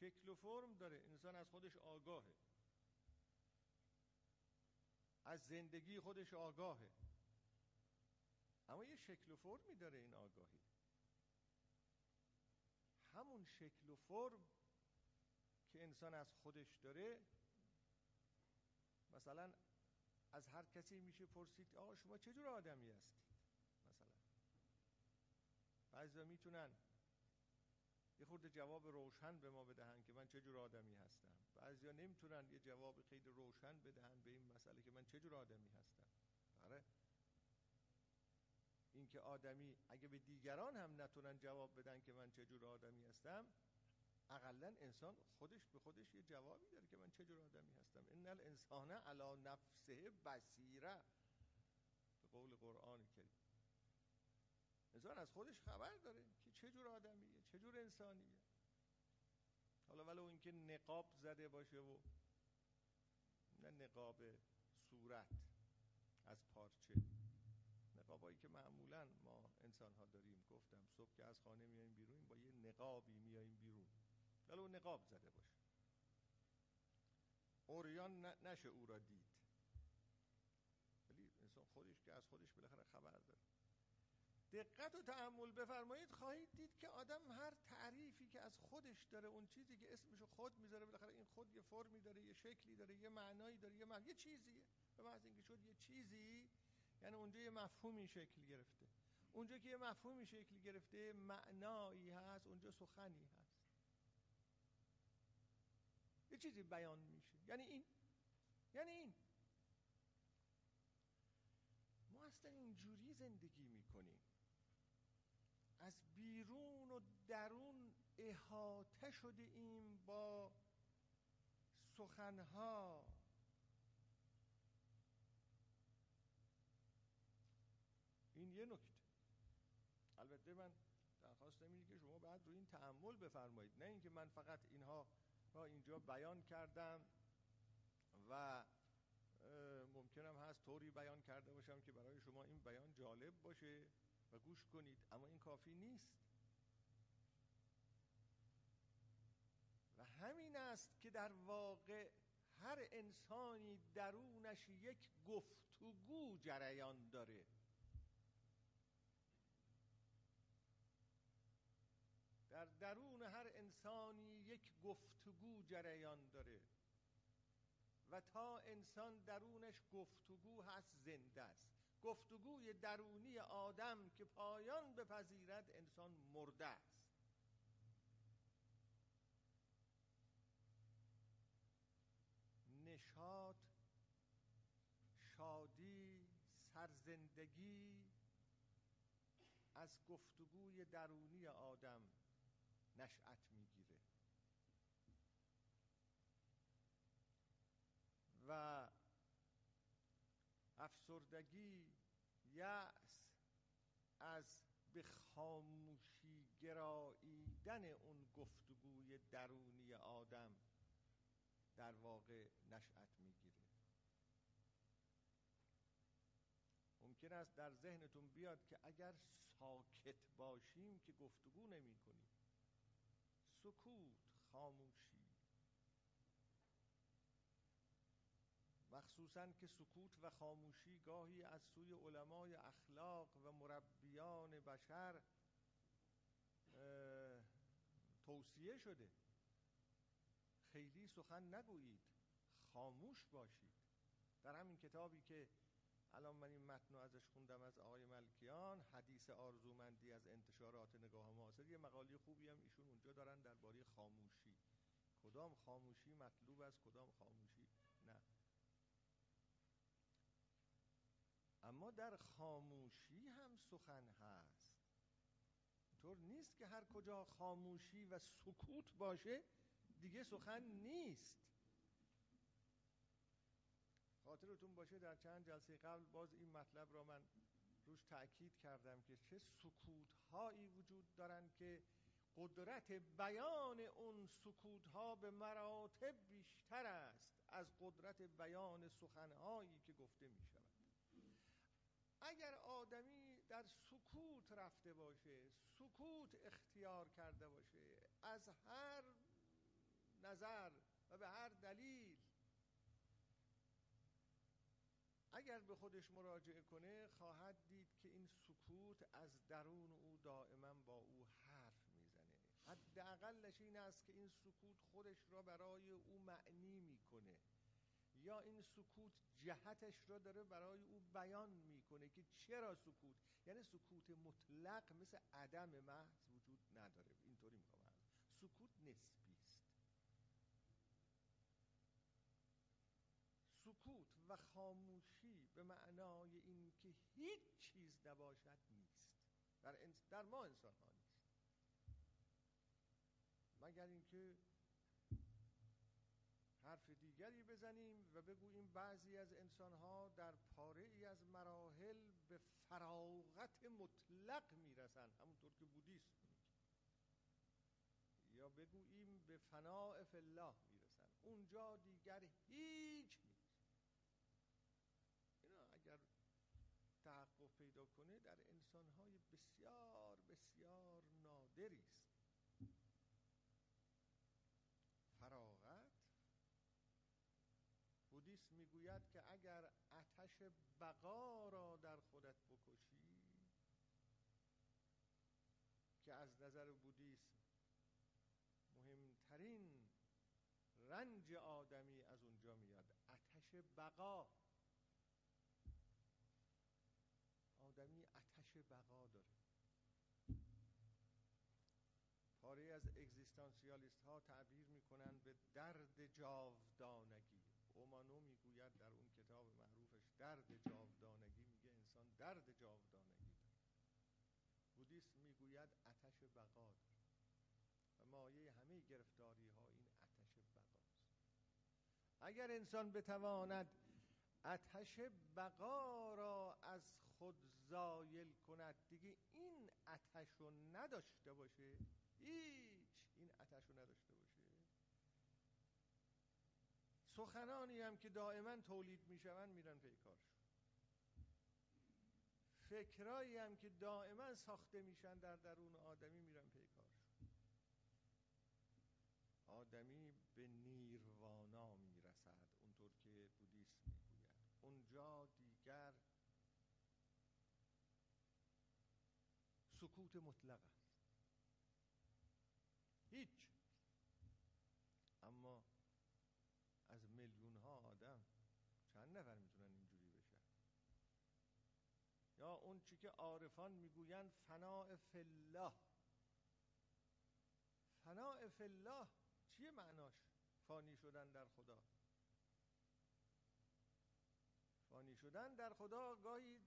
شکل و فرم داره. انسان از خودش آگاهه. از زندگی خودش آگاهه. اما یه شکل و فرمی داره این آگاهی. همون شکل و فرم که انسان از خودش داره مثلا از هر کسی میشه پرسید آقا شما چه جور آدمی هستید؟ مثلا. بعضی می‌تونن یه خورده جواب روشن به ما بدهن که من چه جور آدمی هستم. بعضیا نمی‌تونن یه جواب خیلی روشن بدهن به این مسئله که من چه جور آدمی هستم. آره. اینکه آدمی اگه به دیگران هم نتونن جواب بدن که من چه جور آدمی هستم اقلا انسان خودش به خودش یه جوابی داره که من چه جور آدمی هستم. ان الانسان علی نفسه بصیره به قول قرآن کریم. انسان از خودش خبر داره که چه جور آدمیه چه جور انسانیه؟ حالا ولو اینکه نقاب زده باشه و نه نقاب صورت از پارچه. نقابایی که معمولا ما انسان ها داریم گفتم صبح که از خانه میایم بیرون با یه نقابی میاییم بیرون. ولو نقاب زده باشه. اوریان نشه او را دید. ولی انسان خودش که از خودش بالاخره دقت و تعمل بفرمایید خواهید دید که آدم هر تعریفی که از خودش داره اون چیزی که اسمشو خود می‌ذاره بالاخره این خود یه فرمی داره یه شکلی داره یه معنایی داره یه معنی یه چیزیه. به محض اینکه شد یه چیزی یعنی اونجا یه مفهومی شکل گرفته. اونجا که یه مفهومی شکل گرفته معنایی هست اونجا سخنی هست. یه چیزی بیان میشه. یعنی این. یعنی این. ما اصلا اینجوری زندگی می‌کنیم. از بیرون و درون احاطه شده ایم با سخنها. این یه نکته. البته من درخواستم اینه که شما بعد رو این تعمل بفرمایید. نه اینکه من فقط اینها را اینجا بیان کردم و ممکنم هست طوری بیان کرده باشم که برای شما این بیان جالب باشه. گوش کنید اما این کافی نیست. و همین است که در واقع هر انسانی درونش یک گفتگو جریان داره. در درون هر انسانی یک گفتگو جریان داره. و تا انسان درونش گفتگو هست زنده است. گفتگوی درونی آدم که پایان بپذیرد انسان مرده است. نشاط شادی سرزندگی از گفتگوی درونی آدم نشأت می‌گیره و افسردگی یأس از به خاموشی گراییدن اون گفتگوی درونی آدم در واقع نشأت می‌گیره. ممکن است در ذهنتون بیاد که اگر ساکت باشیم که گفتگو نمی کنیم سکوت خاموشی مخصوصا که سکوت و خاموشی گاهی از سوی علمای اخلاق و مربیان بشر توصیه شده. خیلی سخن نگویید خاموش باشید. در همین کتابی که الان من این متن رو ازش خوندم از آقای ملکیان حدیث آرزومندی از انتشارات نگاه معاصر یه مقالی خوبی هم ایشون اونجا دارن درباره خاموشی. کدام خاموشی مطلوب است کدام خاموشی نه اما در خاموشی هم سخن هست. طور نیست که هر کجا خاموشی و سکوت باشه دیگه سخن نیست. خاطرتون باشه در چند جلسه قبل باز این مطلب را من روش تأکید کردم که چه سکوت هایی وجود دارن که قدرت بیان اون سکوت ها به مراتب بیشتر است از قدرت بیان سخنهایی که گفته می شود اگر آدمی در سکوت رفته باشه سکوت اختیار کرده باشه از هر نظر و به هر دلیل اگر به خودش مراجعه کنه خواهد دید که این سکوت از درون او دائما با او حرف می‌زنه. حداقلش این است که این سکوت خودش را برای او معنی می‌کنه. یا این سکوت جهتش را داره برای او بیان می‌کنه که چرا سکوت؟ یعنی سکوت مطلق مثل عدم محض وجود نداره. اینطوری می‌خوام سکوت نسبی است. سکوت و خاموشی به معنای این که هیچ چیز نباشد نیست. در, در ما انسان ها نیست. مگر اینکه حرف دیگری بزنیم و بگوییم بعضی از انسان ها در پاره ای از مراحل به فراغت مطلق می‌رسن. همونطور که بودیست یا بگوییم به فناع الله می‌رسن. اونجا دیگر هیچ نیست. اگر تحقق پیدا کنه در انسانهای بسیار بسیار نادری است فراغت بودیست می‌گوید که اگر اتش بقا را در خودت بکشی که از نظر بودیسم مهمترین رنج آدمی از اونجا میاد. اتش بقا. آدمی اتش بقا داره. پاره از اگزیستانسیالیست ها تعبیر می‌کنن به درد جاودانگی. اومانو می‌گوید در اون کتاب معروفش درد جاودانگی میگه انسان درد جاودانگی داره. بودیست می‌گوید اتش بقا داره. و مایه همه گرفتاری ها این اتش بقاست اگر انسان بتواند اتش بقا را از خود زایل کند دیگه این اتش رو نداشته باشه. هیچ این اتش رو نداشته باشه سخنانی هم که دائما تولید میشون میرن پیکارش فکرایی هم که دائما ساخته میشن در درون آدمی میرن پیکارش آدمی به نیروانا می‌رسد اونطور که بودیست می‌گوید. اونجا دیگر سکوت مطلق است. هیچ اما از میلیون ها آدم چند نفر می‌تونن اینجوری بشن. یا اون چی که عارفان می‌گویند فناع فله فناع فله چیه معناش؟ فانی شدن در خدا. فانی شدن در خدا گاهی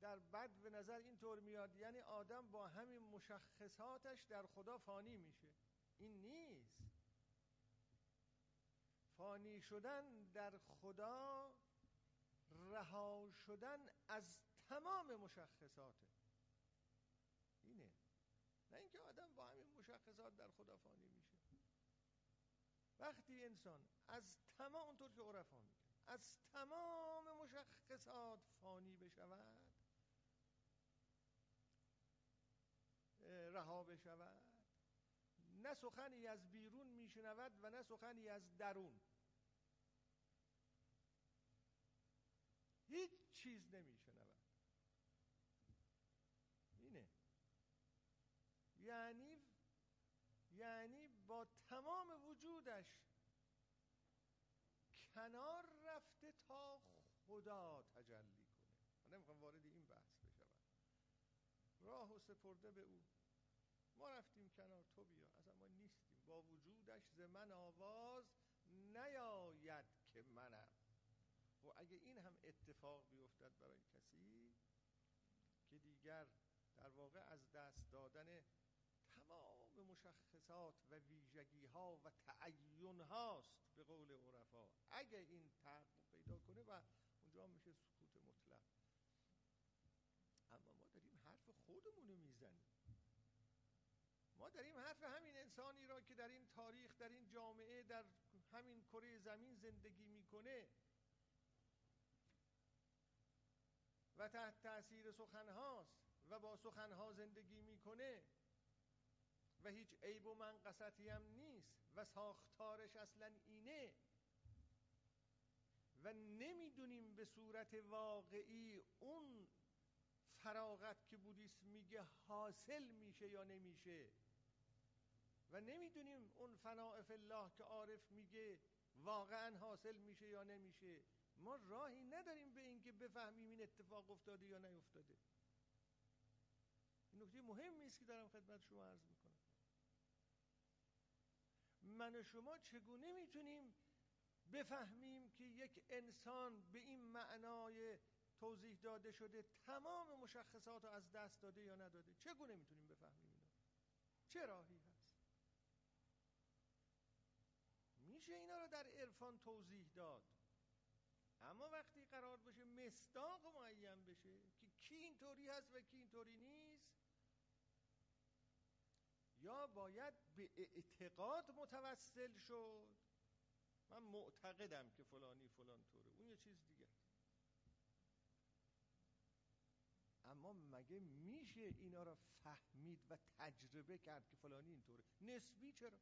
در بد به نظر اینطور میاد یعنی آدم با همین مشخصاتش در خدا فانی میشه. این نیست. فانی شدن در خدا رها شدن از تمام مشخصاته اینه. نه اینکه آدم با همین مشخصات در خدا فانی میشه. وقتی انسان از تمام اونطور که عرفا میگن از تمام مشخصات فانی بشود رها بشود نه سخنی از بیرون میشنود و نه سخنی از درون. هیچ چیز نمیشنود اینه. یعنی یعنی با تمام وجودش کنار رفته تا خدا تجلی کنه. من نمی‌خوام وارد این بحث بشم. راه و سپرده به او. ما رفتیم کنار تو بیا. اصلا نیستیم. با وجودش ز من آواز نیاید که منم و خب اگه این هم اتفاق بیفتد برای کسی که دیگر در واقع از دست دادن تمام مشخصات و ویژگی ها و تعین هاست به قول عرفا. اگه این تحقق پیدا کنه و اونجا میشه سکوت مطلق. اما ما داریم حرف خودمونو می‌زنیم. ما داریم حرف همین انسانی را که در این تاریخ در این جامعه در همین کره زمین زندگی می‌کنه و تحت تاثیر سخنهاست و با سخنها زندگی می‌کنه. و هیچ عیب و منقصتی هم نیست و ساختارش اصلا اینه. و نمی‌دونیم به صورت واقعی اون فراغت که بودیست میگه حاصل میشه یا نمیشه. و نمی‌دونیم اون فناع الله که عارف میگه واقعا حاصل میشه یا نمیشه. ما راهی نداریم به اینکه بفهمیم این اتفاق افتاده یا نیفتاده. این نکته مهمی است که دارم خدمت شما عرض می‌کنم. من و شما چگونه می‌تونیم بفهمیم که یک انسان به این معنای توضیح داده شده تمام مشخصات رو از دست داده یا نداده؟ چگونه می‌تونیم بفهمیم اینا چه راهی هست؟ میشه اینا رو در عرفان توضیح داد. اما وقتی قرار باشه مستاق معین بشه که کی اینطوری هست و کی اینطوری نیست یا باید به اعتقاد متوسل شد. من معتقدم که فلانی فلان طوره. اون یه چیز دیگه. اما مگه میشه اینا را فهمید و تجربه کرد که فلانی اینطوره نسبی چرا؟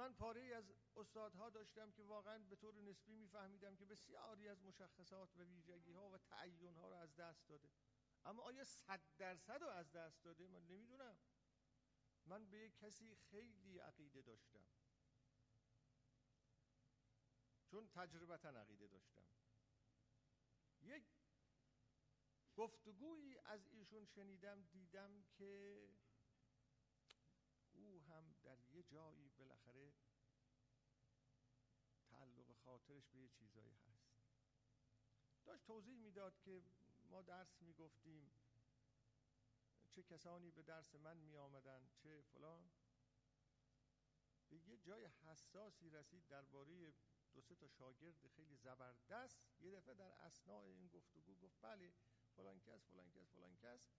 من پاره از استادها داشتم که واقعا به طور نسبی میفهمیدم که بسیاری از مشخصات و ویژگی ها و تعین ها رو از دست داده. اما آیا صد درصد رو از دست داده؟ من نمی‌دونم. من به یک کسی خیلی عقیده داشتم. چون تجربتا عقیده داشتم. یک گفتگویی از ایشون شنیدم دیدم که در یه جایی بالاخره تعلق خاطرش به یه چیزایی هست. داشت توضیح می‌داد که ما درس می‌گفتیم چه کسانی به درس من می آمدن چه فلان. به یه جای حساسی رسید درباره دو سه تا شاگرد خیلی زبردست یه دفعه در اسناع این گفتگو گفت بله فلان کس فلان کس فلان کس.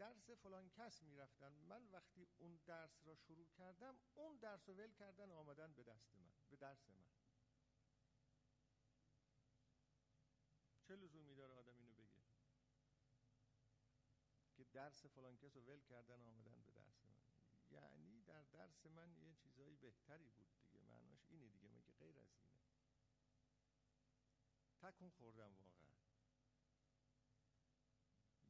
درس فلان کس می‌رفتن. من وقتی اون درس را شروع کردم اون درس رو ول کردن آمدن به دست من به درس من. چه لزومی داره آدم اینو بگه؟ که درس فلان کس رو ول کردن آمدن به درس من. یعنی در درس من یه چیزایی بهتری بود دیگه. معناش اینه دیگه. مگه غیر از اینه. تکون خوردم واقعا.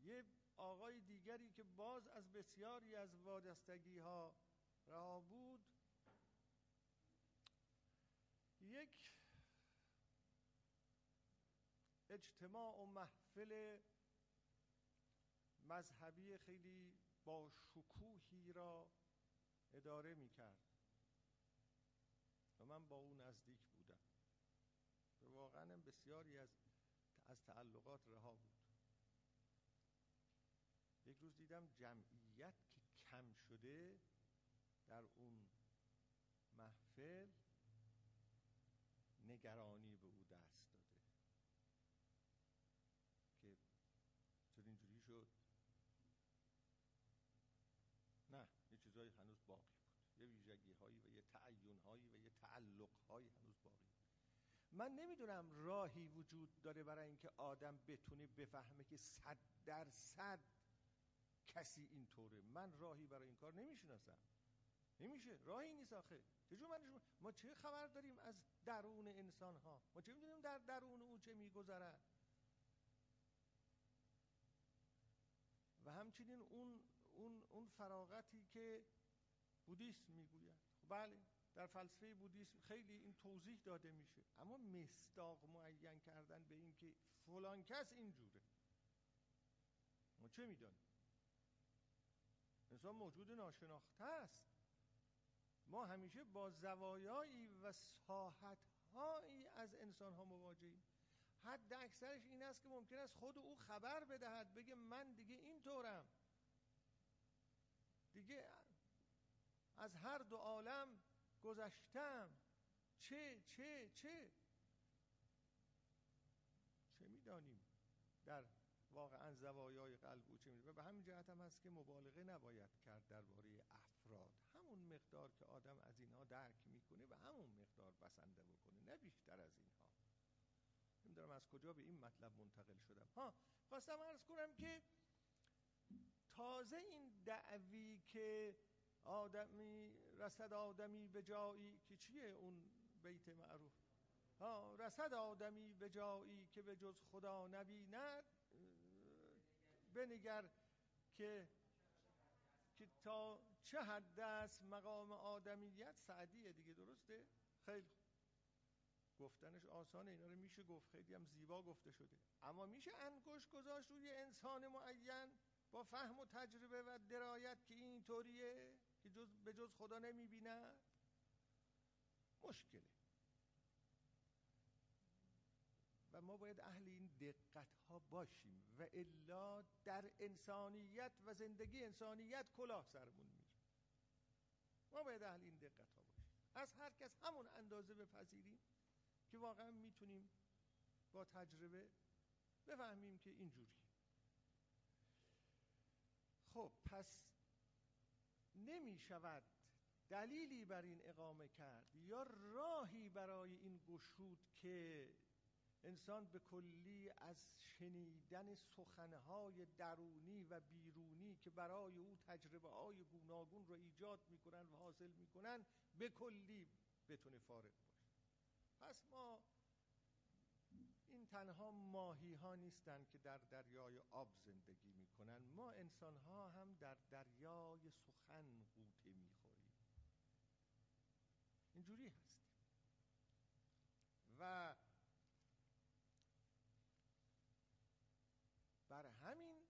یه آقای دیگری که باز از بسیاری از وادستگی ها رها بود یک اجتماع و محفل مذهبی خیلی با شکوهی را اداره می کرد و من با اون نزدیک بودم. و واقعا بسیاری از از تعلقات رها بود. یک روز دیدم جمعیت که کم شده در اون محفل نگرانی به او دست داده. که چرا اینجوری شد؟ نه یه چیزایی هنوز باقی بود. یه ویژگی هایی و یه تعین هایی و یه تعلق هایی هنوز باقی بود. من نمی‌دونم راهی وجود داره برای اینکه آدم بتونه بفهمه که صد درصد کسی اینطوره. من راهی برای این کار نمی‌شناسم. نمیشه. راهی نیست آخه. من ما چه خبر داریم از درون انسان ها ما چه می‌دونیم در درون او چه میگذرد؟ و همچنین اون اون اون فراغتی که بودیسم می‌گوید. خب بله در فلسفه بودیسم خیلی این توضیح داده میشه. اما مستاق معین کردن به این که فلان کس اینجوره. ما چه می‌دانیم؟ انسان موجود ناشناخته است. ما همیشه با زوایایی و ساحتهایی از انسان ها مواجهیم. حد اکثرش این است که ممکن است خود او خبر بدهد بگه من دیگه اینطورم. دیگه از هر دو عالم گذشتم. چه چه چه؟ چه می‌دانیم در واقعا زوایای قلب او چه و به همین جهت هم هست که مبالغه نباید کرد درباره افراد. همون مقدار که آدم از اینها درک می‌کنه و همون مقدار بسنده بکنه نه بیشتر از اینها. نمی‌دونم از کجا به این مطلب منتقل شدم. ها خواستم ارز کنم که تازه این دعوی که آدمی رسد آدمی به جایی که چیه اون بیت معروف؟ ها رسد آدمی به جایی که به جز خدا نبیند بنگر که که تا چه حد است مقام آدمیت؟ سعدیه دیگه درسته؟ خیلی گفتنش آسانه اینا رو میشه گفت. خیلی هم زیبا گفته شده. اما میشه انگوش گذاشت روی انسان معین با فهم و تجربه و درایت که این طوریه که جز به جز خدا نمی‌بیند مشکله. و ما باید اهل دقت ها باشیم و الا در انسانیت و زندگی انسانیت کلاه سرمون میره. ما باید اهل این دقت ها باشیم. از هر کس همون اندازه بپذیریم که واقعا می‌تونیم با تجربه بفهمیم که اینجوری خب پس نمی شود دلیلی بر این اقامه کرد یا راهی برای این گشود که انسان به کلی از شنیدن سخنهای درونی و بیرونی که برای او تجربه های گوناگون رو ایجاد می‌کنن و حاصل می‌کنن به کلی بتونه فارغ باشه. پس ما این تنها ماهی ها نیستند که در دریای آب زندگی می‌کنن. ما انسان ها هم در دریای سخن قوطه می‌خوریم. اینجوری هست و بر همین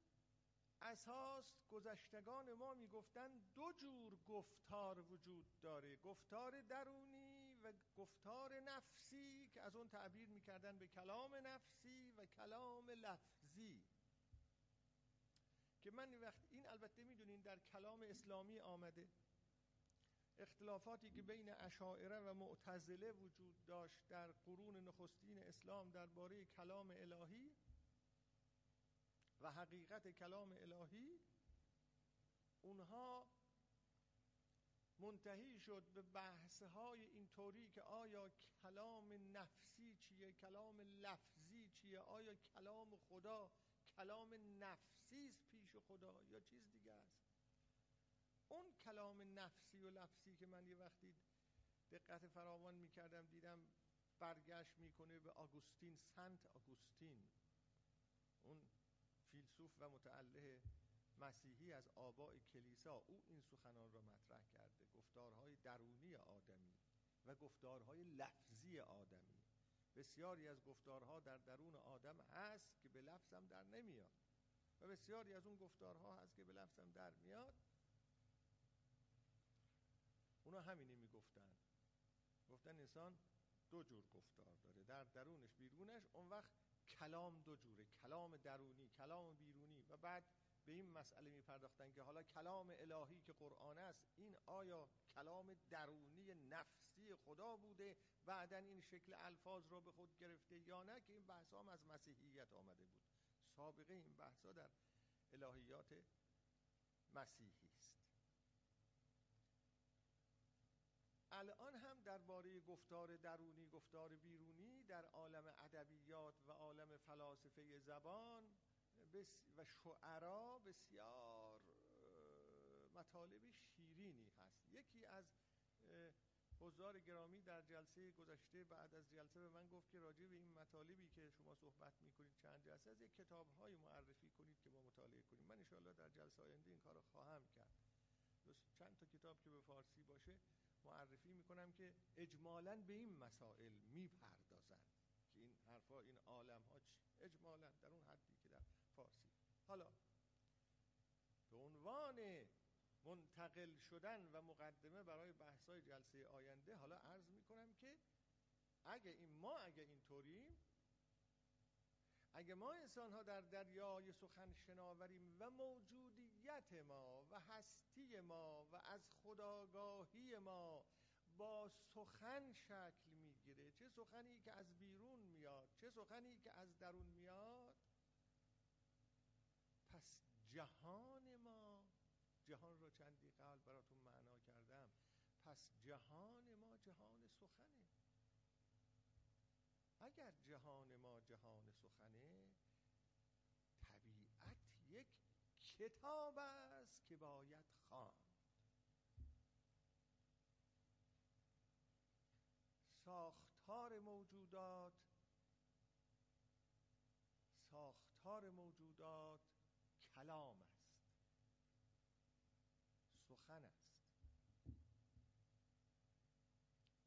اساس گذشتگان ما می‌گفتند دو جور گفتار وجود داره گفتار درونی و گفتار نفسی که از اون تعبیر می‌کردن به کلام نفسی و کلام لفظی. که من وقت این البته می‌دونین در کلام اسلامی آمده. اختلافاتی که بین اشاعره و معتزله وجود داشت در قرون نخستین اسلام درباره کلام الهی و حقیقت کلام الهی اونها منتهی شد به بحث های اینطوری که آیا کلام نفسی چیه کلام لفظی چیه آیا کلام خدا کلام نفسی است پیش خدا یا چیز دیگه است؟ اون کلام نفسی و لفظی که من یه وقتی دقت فراوان می‌کردم دیدم برگشت می‌کنه به آگوستین سنت آگوستین. اون فیلسوف و متعله مسیحی از آباء کلیسا او این سخنان را مطرح کرده گفتارهای درونی آدمی و گفتارهای لفظی آدمی. بسیاری از گفتارها در درون آدم هست که به لفظم در نمیاد و بسیاری از اون گفتارها هست که به لفظم در میاد. اونا همینی می‌گفتن. گفتن انسان دو جور گفتار داره در درونش بیرونش اون وقت کلام دو جوره کلام درونی کلام بیرونی. و بعد به این مسئله میپرداختن که حالا کلام الهی که قرآن است این آیا کلام درونی نفسی خدا بوده؟ بعدا این شکل الفاظ رو به خود گرفته یا نه؟ که این بحث هم از مسیحیت آمده بود. سابقه این بحث در الهیات مسیحی است. الان هم درباره گفتار درونی گفتار بیرونی در عالم ادبیات و عالم فلاسفه زبان و شعرا بسیار مطالب شیرینی هست. یکی از حضار گرامی در جلسه گذشته بعد از جلسه به من گفت که راجع به این مطالبی که شما صحبت می‌کنید چند جلسه از یک کتاب های معرفی کنید که ما مطالعه کنیم. من انشاءالله در جلسه آینده این کار رو خواهم کرد. چند که به فارسی باشه معرفی می‌کنم که اجمالا به این مسائل می‌پردازن. که این حرفا این عالم ها اجمالا در اون حدی که در فارسی. حالا به عنوان منتقل شدن و مقدمه برای بحثای جلسه آینده حالا عرض می‌کنم که اگه این ما اگه اینطوریم اگه ما انسان ها در دریای سخن شناوریم و موجودیت ما و هستی ما و از خداگاهی ما با سخن شکل می‌گیره. چه سخنی که از بیرون میاد چه سخنی که از درون میاد؟ پس جهان ما جهان رو چندی قبل براتون معنا کردم. پس جهان ما جهان سخنه. اگر جهان ما جهان سخنه طبیعت یک کتاب است که باید خواند. ساختار موجودات ساختار موجودات کلام است سخن است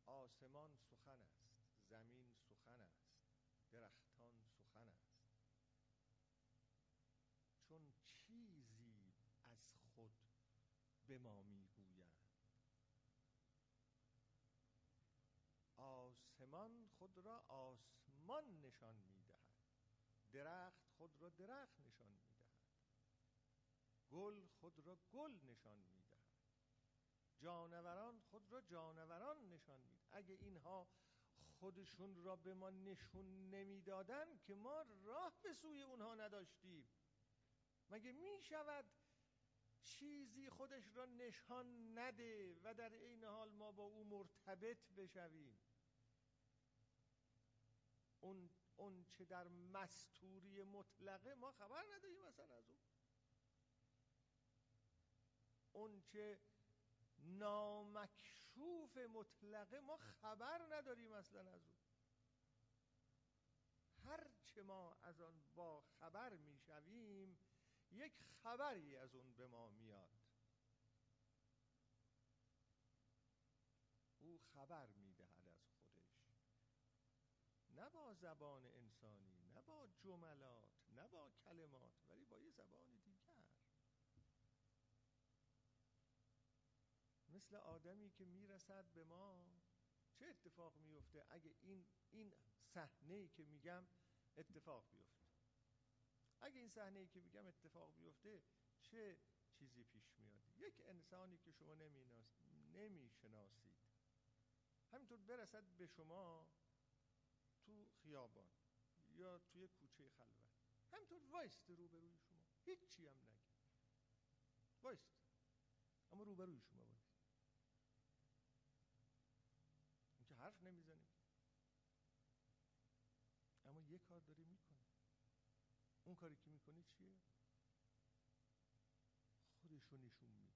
آسمان سخن است زمین سخن است درختان سخن است چون چیزی از خود به ما می‌گویند. آسمان خود را آسمان نشان می‌دهد. درخت خود را درخت نشان می‌دهد. گل خود را گل نشان می‌دهد. جانوران خود را جانوران نشان می‌دهد. اگه اینها خودشون را به ما نشون نمی‌دادن که ما راه به سوی اونها نداشتیم. مگه می شود چیزی خودش را نشان نده و در این حال ما با او مرتبط بشویم. اون, اون چه در مستوری مطلقه ما خبر نداریم مثلا از او. اون چه نامکشوف مطلقه ما خبر نداریم اصلا از او. هرچه ما از آن با خبر می‌شویم یک خبری از اون به ما میاد. او خبر می‌دهد از خودش. نه با زبان انسانی نه با جملات نه با کلمات ولی با یه زبان دیگر. مثل آدمی که می‌رسد به ما چه اتفاق میفته؟ اگه این این صحنه که میگم اتفاق بیفته. اگه این صحنه که میگم اتفاق بیفته چه چیزی پیش میاد؟ یک انسانی که شما نمی‌شناسید. همینطور برسد به شما تو خیابان یا توی کوچه خلوت. همینطور وایست روبروی شما. هیچی هم نگه. وایست اما روبروی شما وایست که حرف نمی‌زنیم. اما یه کار داره می‌کنه اون کاری که می‌کنه چیه؟ خودشو نشون میده.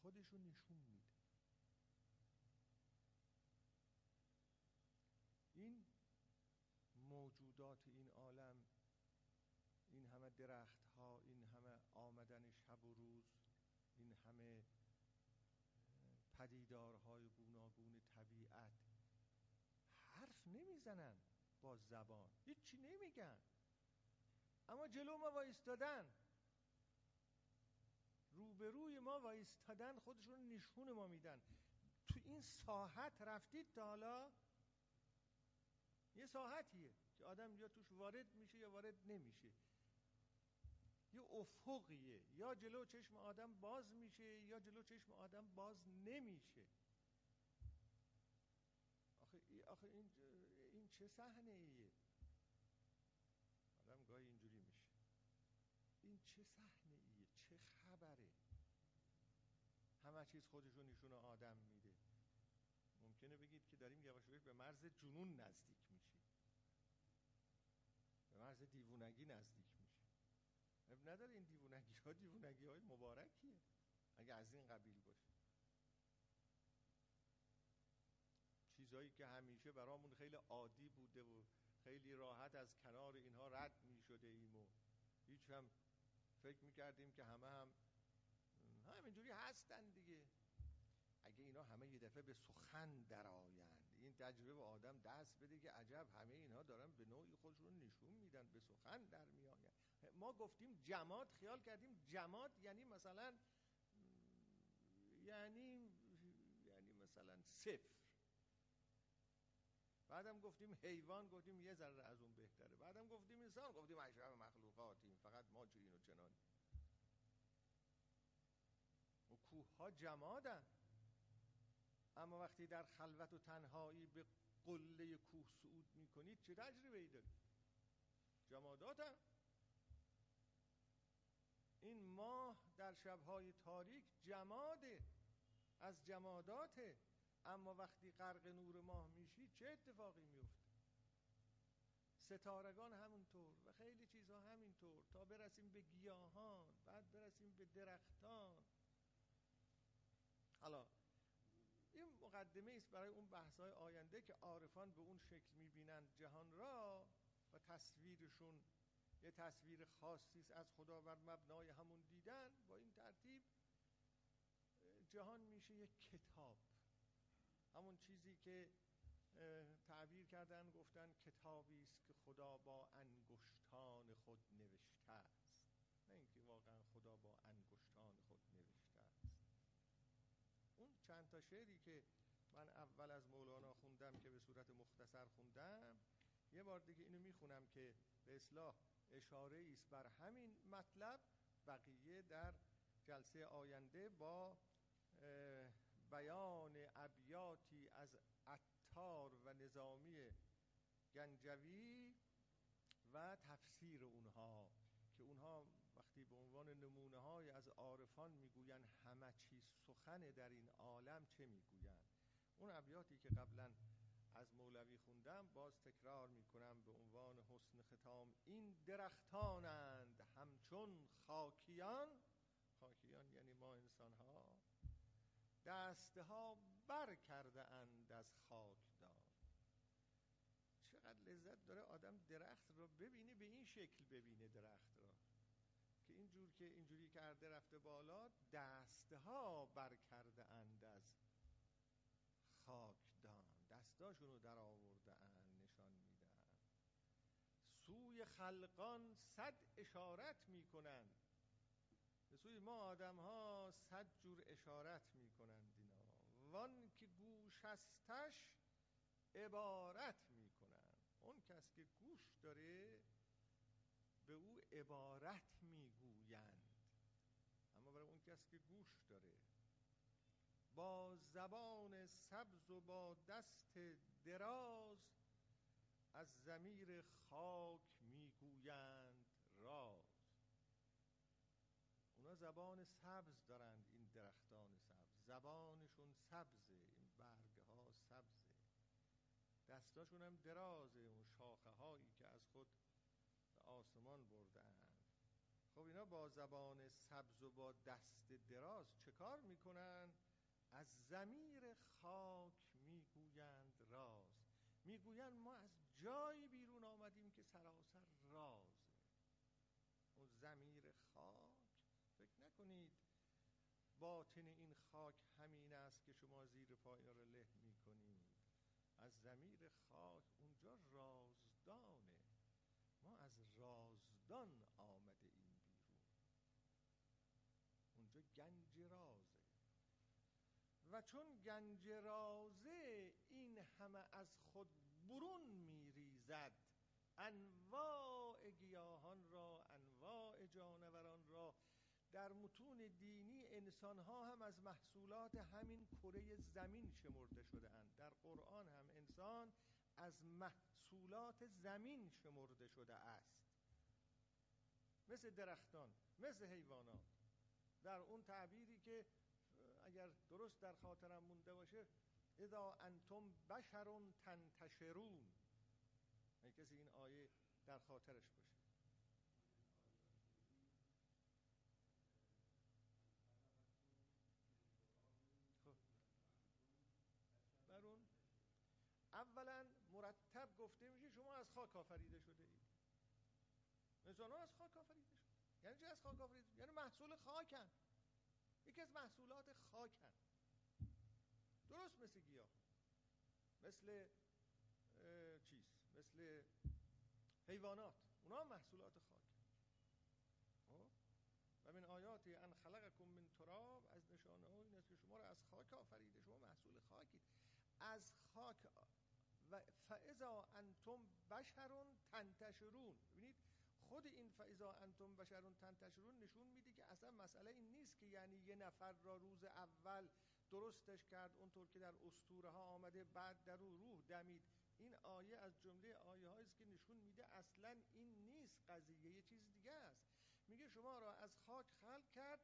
خودشو نشون میده. این موجودات این عالم این همه درخت ها آمدن شب و روز این همه پدیدارهای گوناگون طبیعت حرف نمی‌زنن. با زبان. هیچی نمیگن. اما جلو ما وایستادن. روبروی ما وایستادن خودشون نشون ما میدن. تو این ساحت رفتید تا حالا؟ یه ساحتیه که آدم یا توش وارد میشه یا وارد نمیشه. یه افقیه. یا جلو چشم آدم باز میشه یا جلو چشم آدم باز نمیشه. آخه, آخه این, این چه صحنه ایه آدم گاهی اینجوری میشه. این چه صحنه ایه چه خبره؟ همه چیز خودشون نشون آدم میده. ممکنه بگید که داریم یواش به مرز جنون نزدیک میشیم. به مرز دیوونگی نزدیک میشه اب نداره این دیوونگی ها دیوونگی های مبارکیه. اگه از این قبیل باشه. چیزهایی که همیشه برامون خیلی عادی بوده و خیلی راحت از کنار اینها رد می شده ایم و هیچ هم فکر می‌کردیم که همه هم همینجوری هستن دیگه. اگه اینا همه یه دفعه به سخن درآیند این تجربه به آدم دست بده که عجب همه اینها دارن به نوعی خودشون نشون میدن به سخن در میآیند. ما گفتیم جماد خیال کردیم جماد یعنی مثلا یعنی یعنی مثلا صفر. بعدم گفتیم حیوان گفتیم یه ذره از اون بهتره. بعدم گفتیم انسان گفتیم اشرف مخلوقاتیم فقط ما چنین و چنان. و کوه ها جمادن. اما وقتی در خلوت و تنهایی به قله کوه صعود می‌کنید چه تجربه ای دارید؟ جمادات هم. این ماه در شبهای تاریک جماده از جماداته. اما وقتی غرق نور ماه میشی چه اتفاقی میفته؟ ستارگان همونطور و خیلی چیزها همینطور. تا برسیم به گیاهان بعد برسیم به درختان. حالا این مقدمه است برای اون بحث‌های آینده که عارفان به اون شکل می‌بینند جهان را و تصویرشون یه تصویر خاصی است. از خدا بر مبنای همون دیدن. با این ترتیب جهان میشه یک کتاب. همون چیزی که تعبیر کردن گفتن کتابی است که خدا با انگشتان خود نوشته است. نه اینکه واقعا خدا با انگشتان خود نوشته است. اون چند تا شعری که من اول از مولانا خوندم که به صورت مختصر خوندم یه بار دیگه اینو می‌خونم که به اصلاح اشاره است بر همین مطلب بقیه در جلسه آینده با بیان ابیاتی از عطار و نظامی گنجوی و تفسیر اونها که اونها وقتی به عنوان نمونه های از عارفان می‌گویند همه چیز سخن در این عالم چه می‌گویند. اون ابیاتی که قبلا از مولوی خوندم باز تکرار می‌کنم به عنوان حسن ختام این درختانند همچون خاکیان. خاکیان یعنی ما انسان ها دسته ها بر کرده اند از خاکدان لذت داره آدم درخت رو ببینه به این شکل ببینه درخت رو. که اینجور که اینجوری کرده رفته بالا دسته ها بر کرده اند از خاکدان. دستاشون رو در آورده اند نشان میدن سوی خلقان صد اشارت می‌کنند. به سوی ما آدم ها صد جور اشارت می‌کنند اینا. وان که گوش هستش عبارت اون کس که گوش داره به او عبارت می‌گویند. اما برای اون کس که گوش داره با زبان سبز و با دست دراز از زمیر خاک می‌گویند راز. اونا زبان سبز دارند این درختان سبز. زبانشون سبزه این برگه ها سبزه. دستاشون هم درازه اون شاخه هایی که از خود آسمان بردن خب با زبان سبز و با دست دراز چه کار می‌کنن؟ از زمیر خاک می‌گویند راز. می‌گویند ما از جایی بیرون آمدیم که سراسر رازه. اون زمیر خاک فکر نکنید باطن این خاک همین است که شما زیر پای را له می کنید از زمیر خاک اونجا رازدانه. ما از رازدان آمده این بیرون اونجا گنج رازه. و چون گنج رازه این همه از خود برون میریزد انواع گیاهان را انواع جانوران را در متون دینی انسان ها هم از محصولات همین کره زمین شمرده شده اند در قرآن هم انسان از محصولات زمین شمرده شده است. مثل درختان مثل حیوانات. در اون تعبیری که اگر درست در خاطرم مونده باشه اذا انتم بشر تنتشرون. کسی این آیه در خاطرش باشه. خب. برون. اولا مرتب گفته میشه شما از خاک آفریده شده اید. انسان از خاک آفریده یعنی چه از خاک یعنی محصول خاکن. یکی از محصولات خاکن. درست مثل گیاه. مثل چیز؟ مثل حیوانات. اونا محصولات خاک خب؟ و من آیاتی ان خلقکم من تراب از نشانه ها این است که شما را از خاک آفریده. شما محصول خاکید. از خاک و فاذا انتم بشرون تنتشرون. خود این فاذا انتم بشرون تنتشرون نشون میده که اصلا مسئله این نیست که یعنی یه نفر را روز اول درستش کرد اونطور که در اسطوره ها آمده بعد در او روح دمید. این آیه از جمله آیه است که نشون میده اصلا این نیست قضیه یه چیز دیگه است. میگه شما را از خاک خلق کرد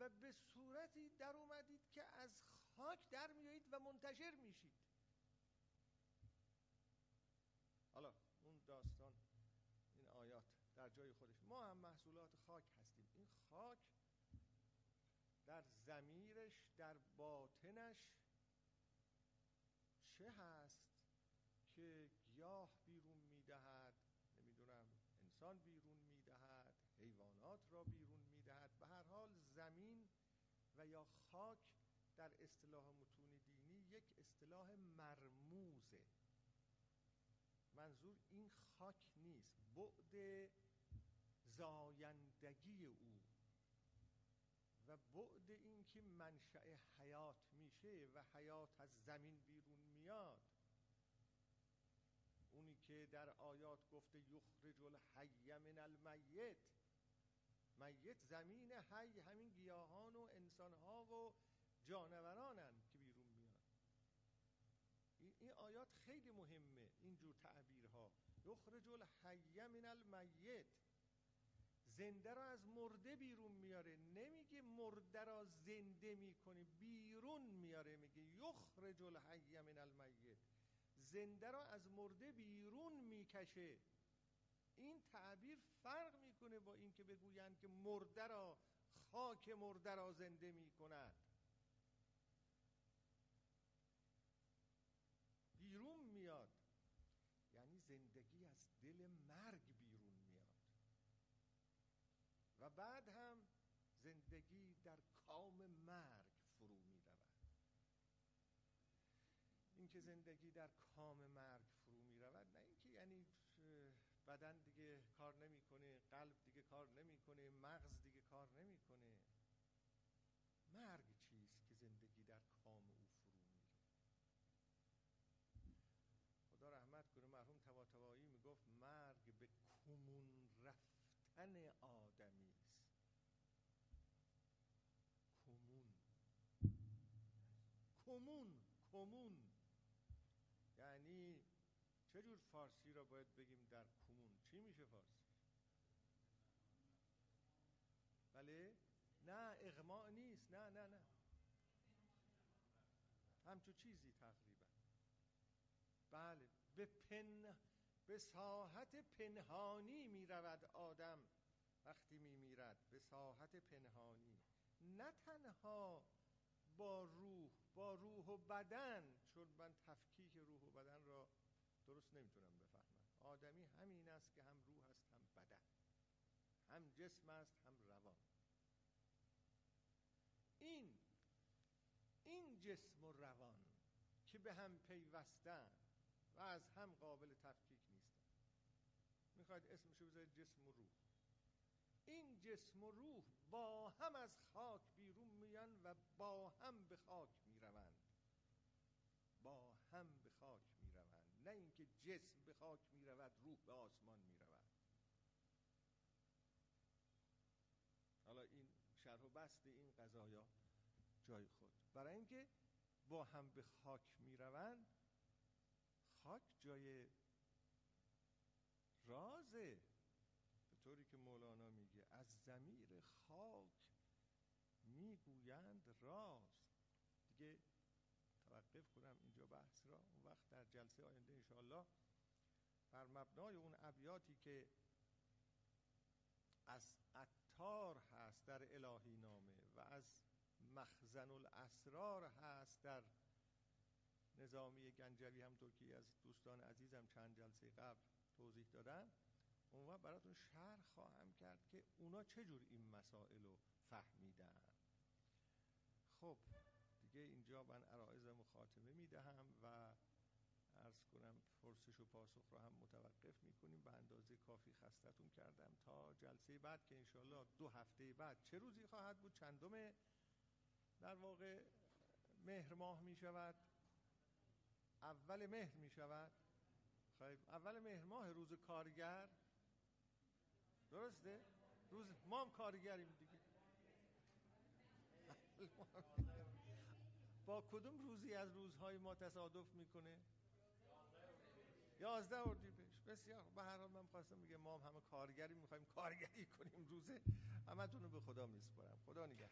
و به صورتی در اومدید که از خاک در میایید و منتشر میشید حالا اون داستان این آیات در جای خودش ما هم محصولات خاک هستیم. این خاک در زمیرش در باطنش چه هست که گیاه بیرون می‌دهد نمی‌دونم انسان بیرون می‌دهد حیوانات را بیرون می‌دهد. به هر حال زمین و یا خاک در اصطلاح متون دینی یک اصطلاح مرموزه. منظور این خاک نیست. بعد زایندگی او و بعد این که منشأ حیات میشه و حیات از زمین بیرون میاد اونی که در آیات گفته یخرج الحی من المیت میت زمین حی همین گیاهان و انسانها و جانورانن که بیرون میاد. این آیات خیلی مهمه اینجور تعبیرها. یخرج الحی من المیت. زنده را از مرده بیرون میاره. نمیگه مرده را زنده می‌کنه بیرون میاره میگه یخرج الحی من المیت. زنده را از مرده بیرون می‌کشه. این تعبیر فرق می‌کنه با اینکه بگویند که مرده را خاک مرده را زنده می‌کند بیرون میاد یعنی زندگی از دل مرگ بیرون میاد و بعد هم زندگی در کام مرگ فرو می رود. این که زندگی در کام مرگ فرو می رود نه اینکه یعنی بدن دیگه کار نمی‌کنه قلب دیگه کار نمی‌کنه مغز دیگه کار نمی‌کنه مرگ چیست که زندگی در کام او فرو میره خدا رحمت کنه مرحوم طباطبایی می‌گفت مرگ به کمون رفتن آدمی است کمون کمون کمون. یعنی چه جور فارسی را باید بگیم در کمون؟ چی میشه فارسی؟ بله؟ نه اغماء نیست. نه نه نه. همچو چیزی تقریبا. بله به پن به ساحت پنهانی می رود آدم. وقتی می میرد به ساحت پنهانی. نه تنها روح و بدن چون من تفکیک روح و بدن را درست نمی‌تونم بفهمم. آدمی همین است که هم روح است هم بدن. هم جسم است هم روان. این این جسم و روان که به هم پیوستن و از هم قابل تفکیک نیستن. می‌خواید اسمشو بذارید جسم و روح. این جسم و روح با هم از خاک بیرون میان و با هم به خاک می‌روند با هم به خاک می‌روند نه اینکه جسم به خاک می‌رود روح به آسمان می‌رود. حالا این شرح و بست این قضایا جای خود. برای اینکه با هم به خاک می‌روند خاک جای رازه. به طوری که مولانا میگه از زمیر خاک می‌گویند راز دیگه توقف کنم اینجا بحث را اون وقت در جلسه آینده انشاءالله. بر مبنای اون ابیاتی که از عطار هست در الهی نامه و از مخزن الاسرار هست در نظامی گنجوی همطور که از دوستان عزیزم چند جلسه قبل توضیح دادن اون وقت براتون شرح خواهم کرد که اونا چجور این مسائل رو فهمیدن. خب دیگه اینجا من عرائزم خاتمه می‌دهم و پرسش و پاسخ رو هم متوقف می‌کنیم. به اندازه کافی خستتون کردم تا جلسه بعد که انشالله دو هفته بعد. چه روزی خواهد بود؟ چندم در واقع مهر ماه می شود اول مهر می شود خیلی اول مهر ماه روز کارگر. درسته؟ روز ما هم کارگریم دیگه. با کدوم روزی از روزهای ما تصادف می‌کنه؟ یازده اردیبهشت بسیار به هر حال من خواستم میگه ما هم همه کارگری می‌خوایم. کارگری کنیم روزه. همتون رو به خدا میسپارم. خدا نگهدار.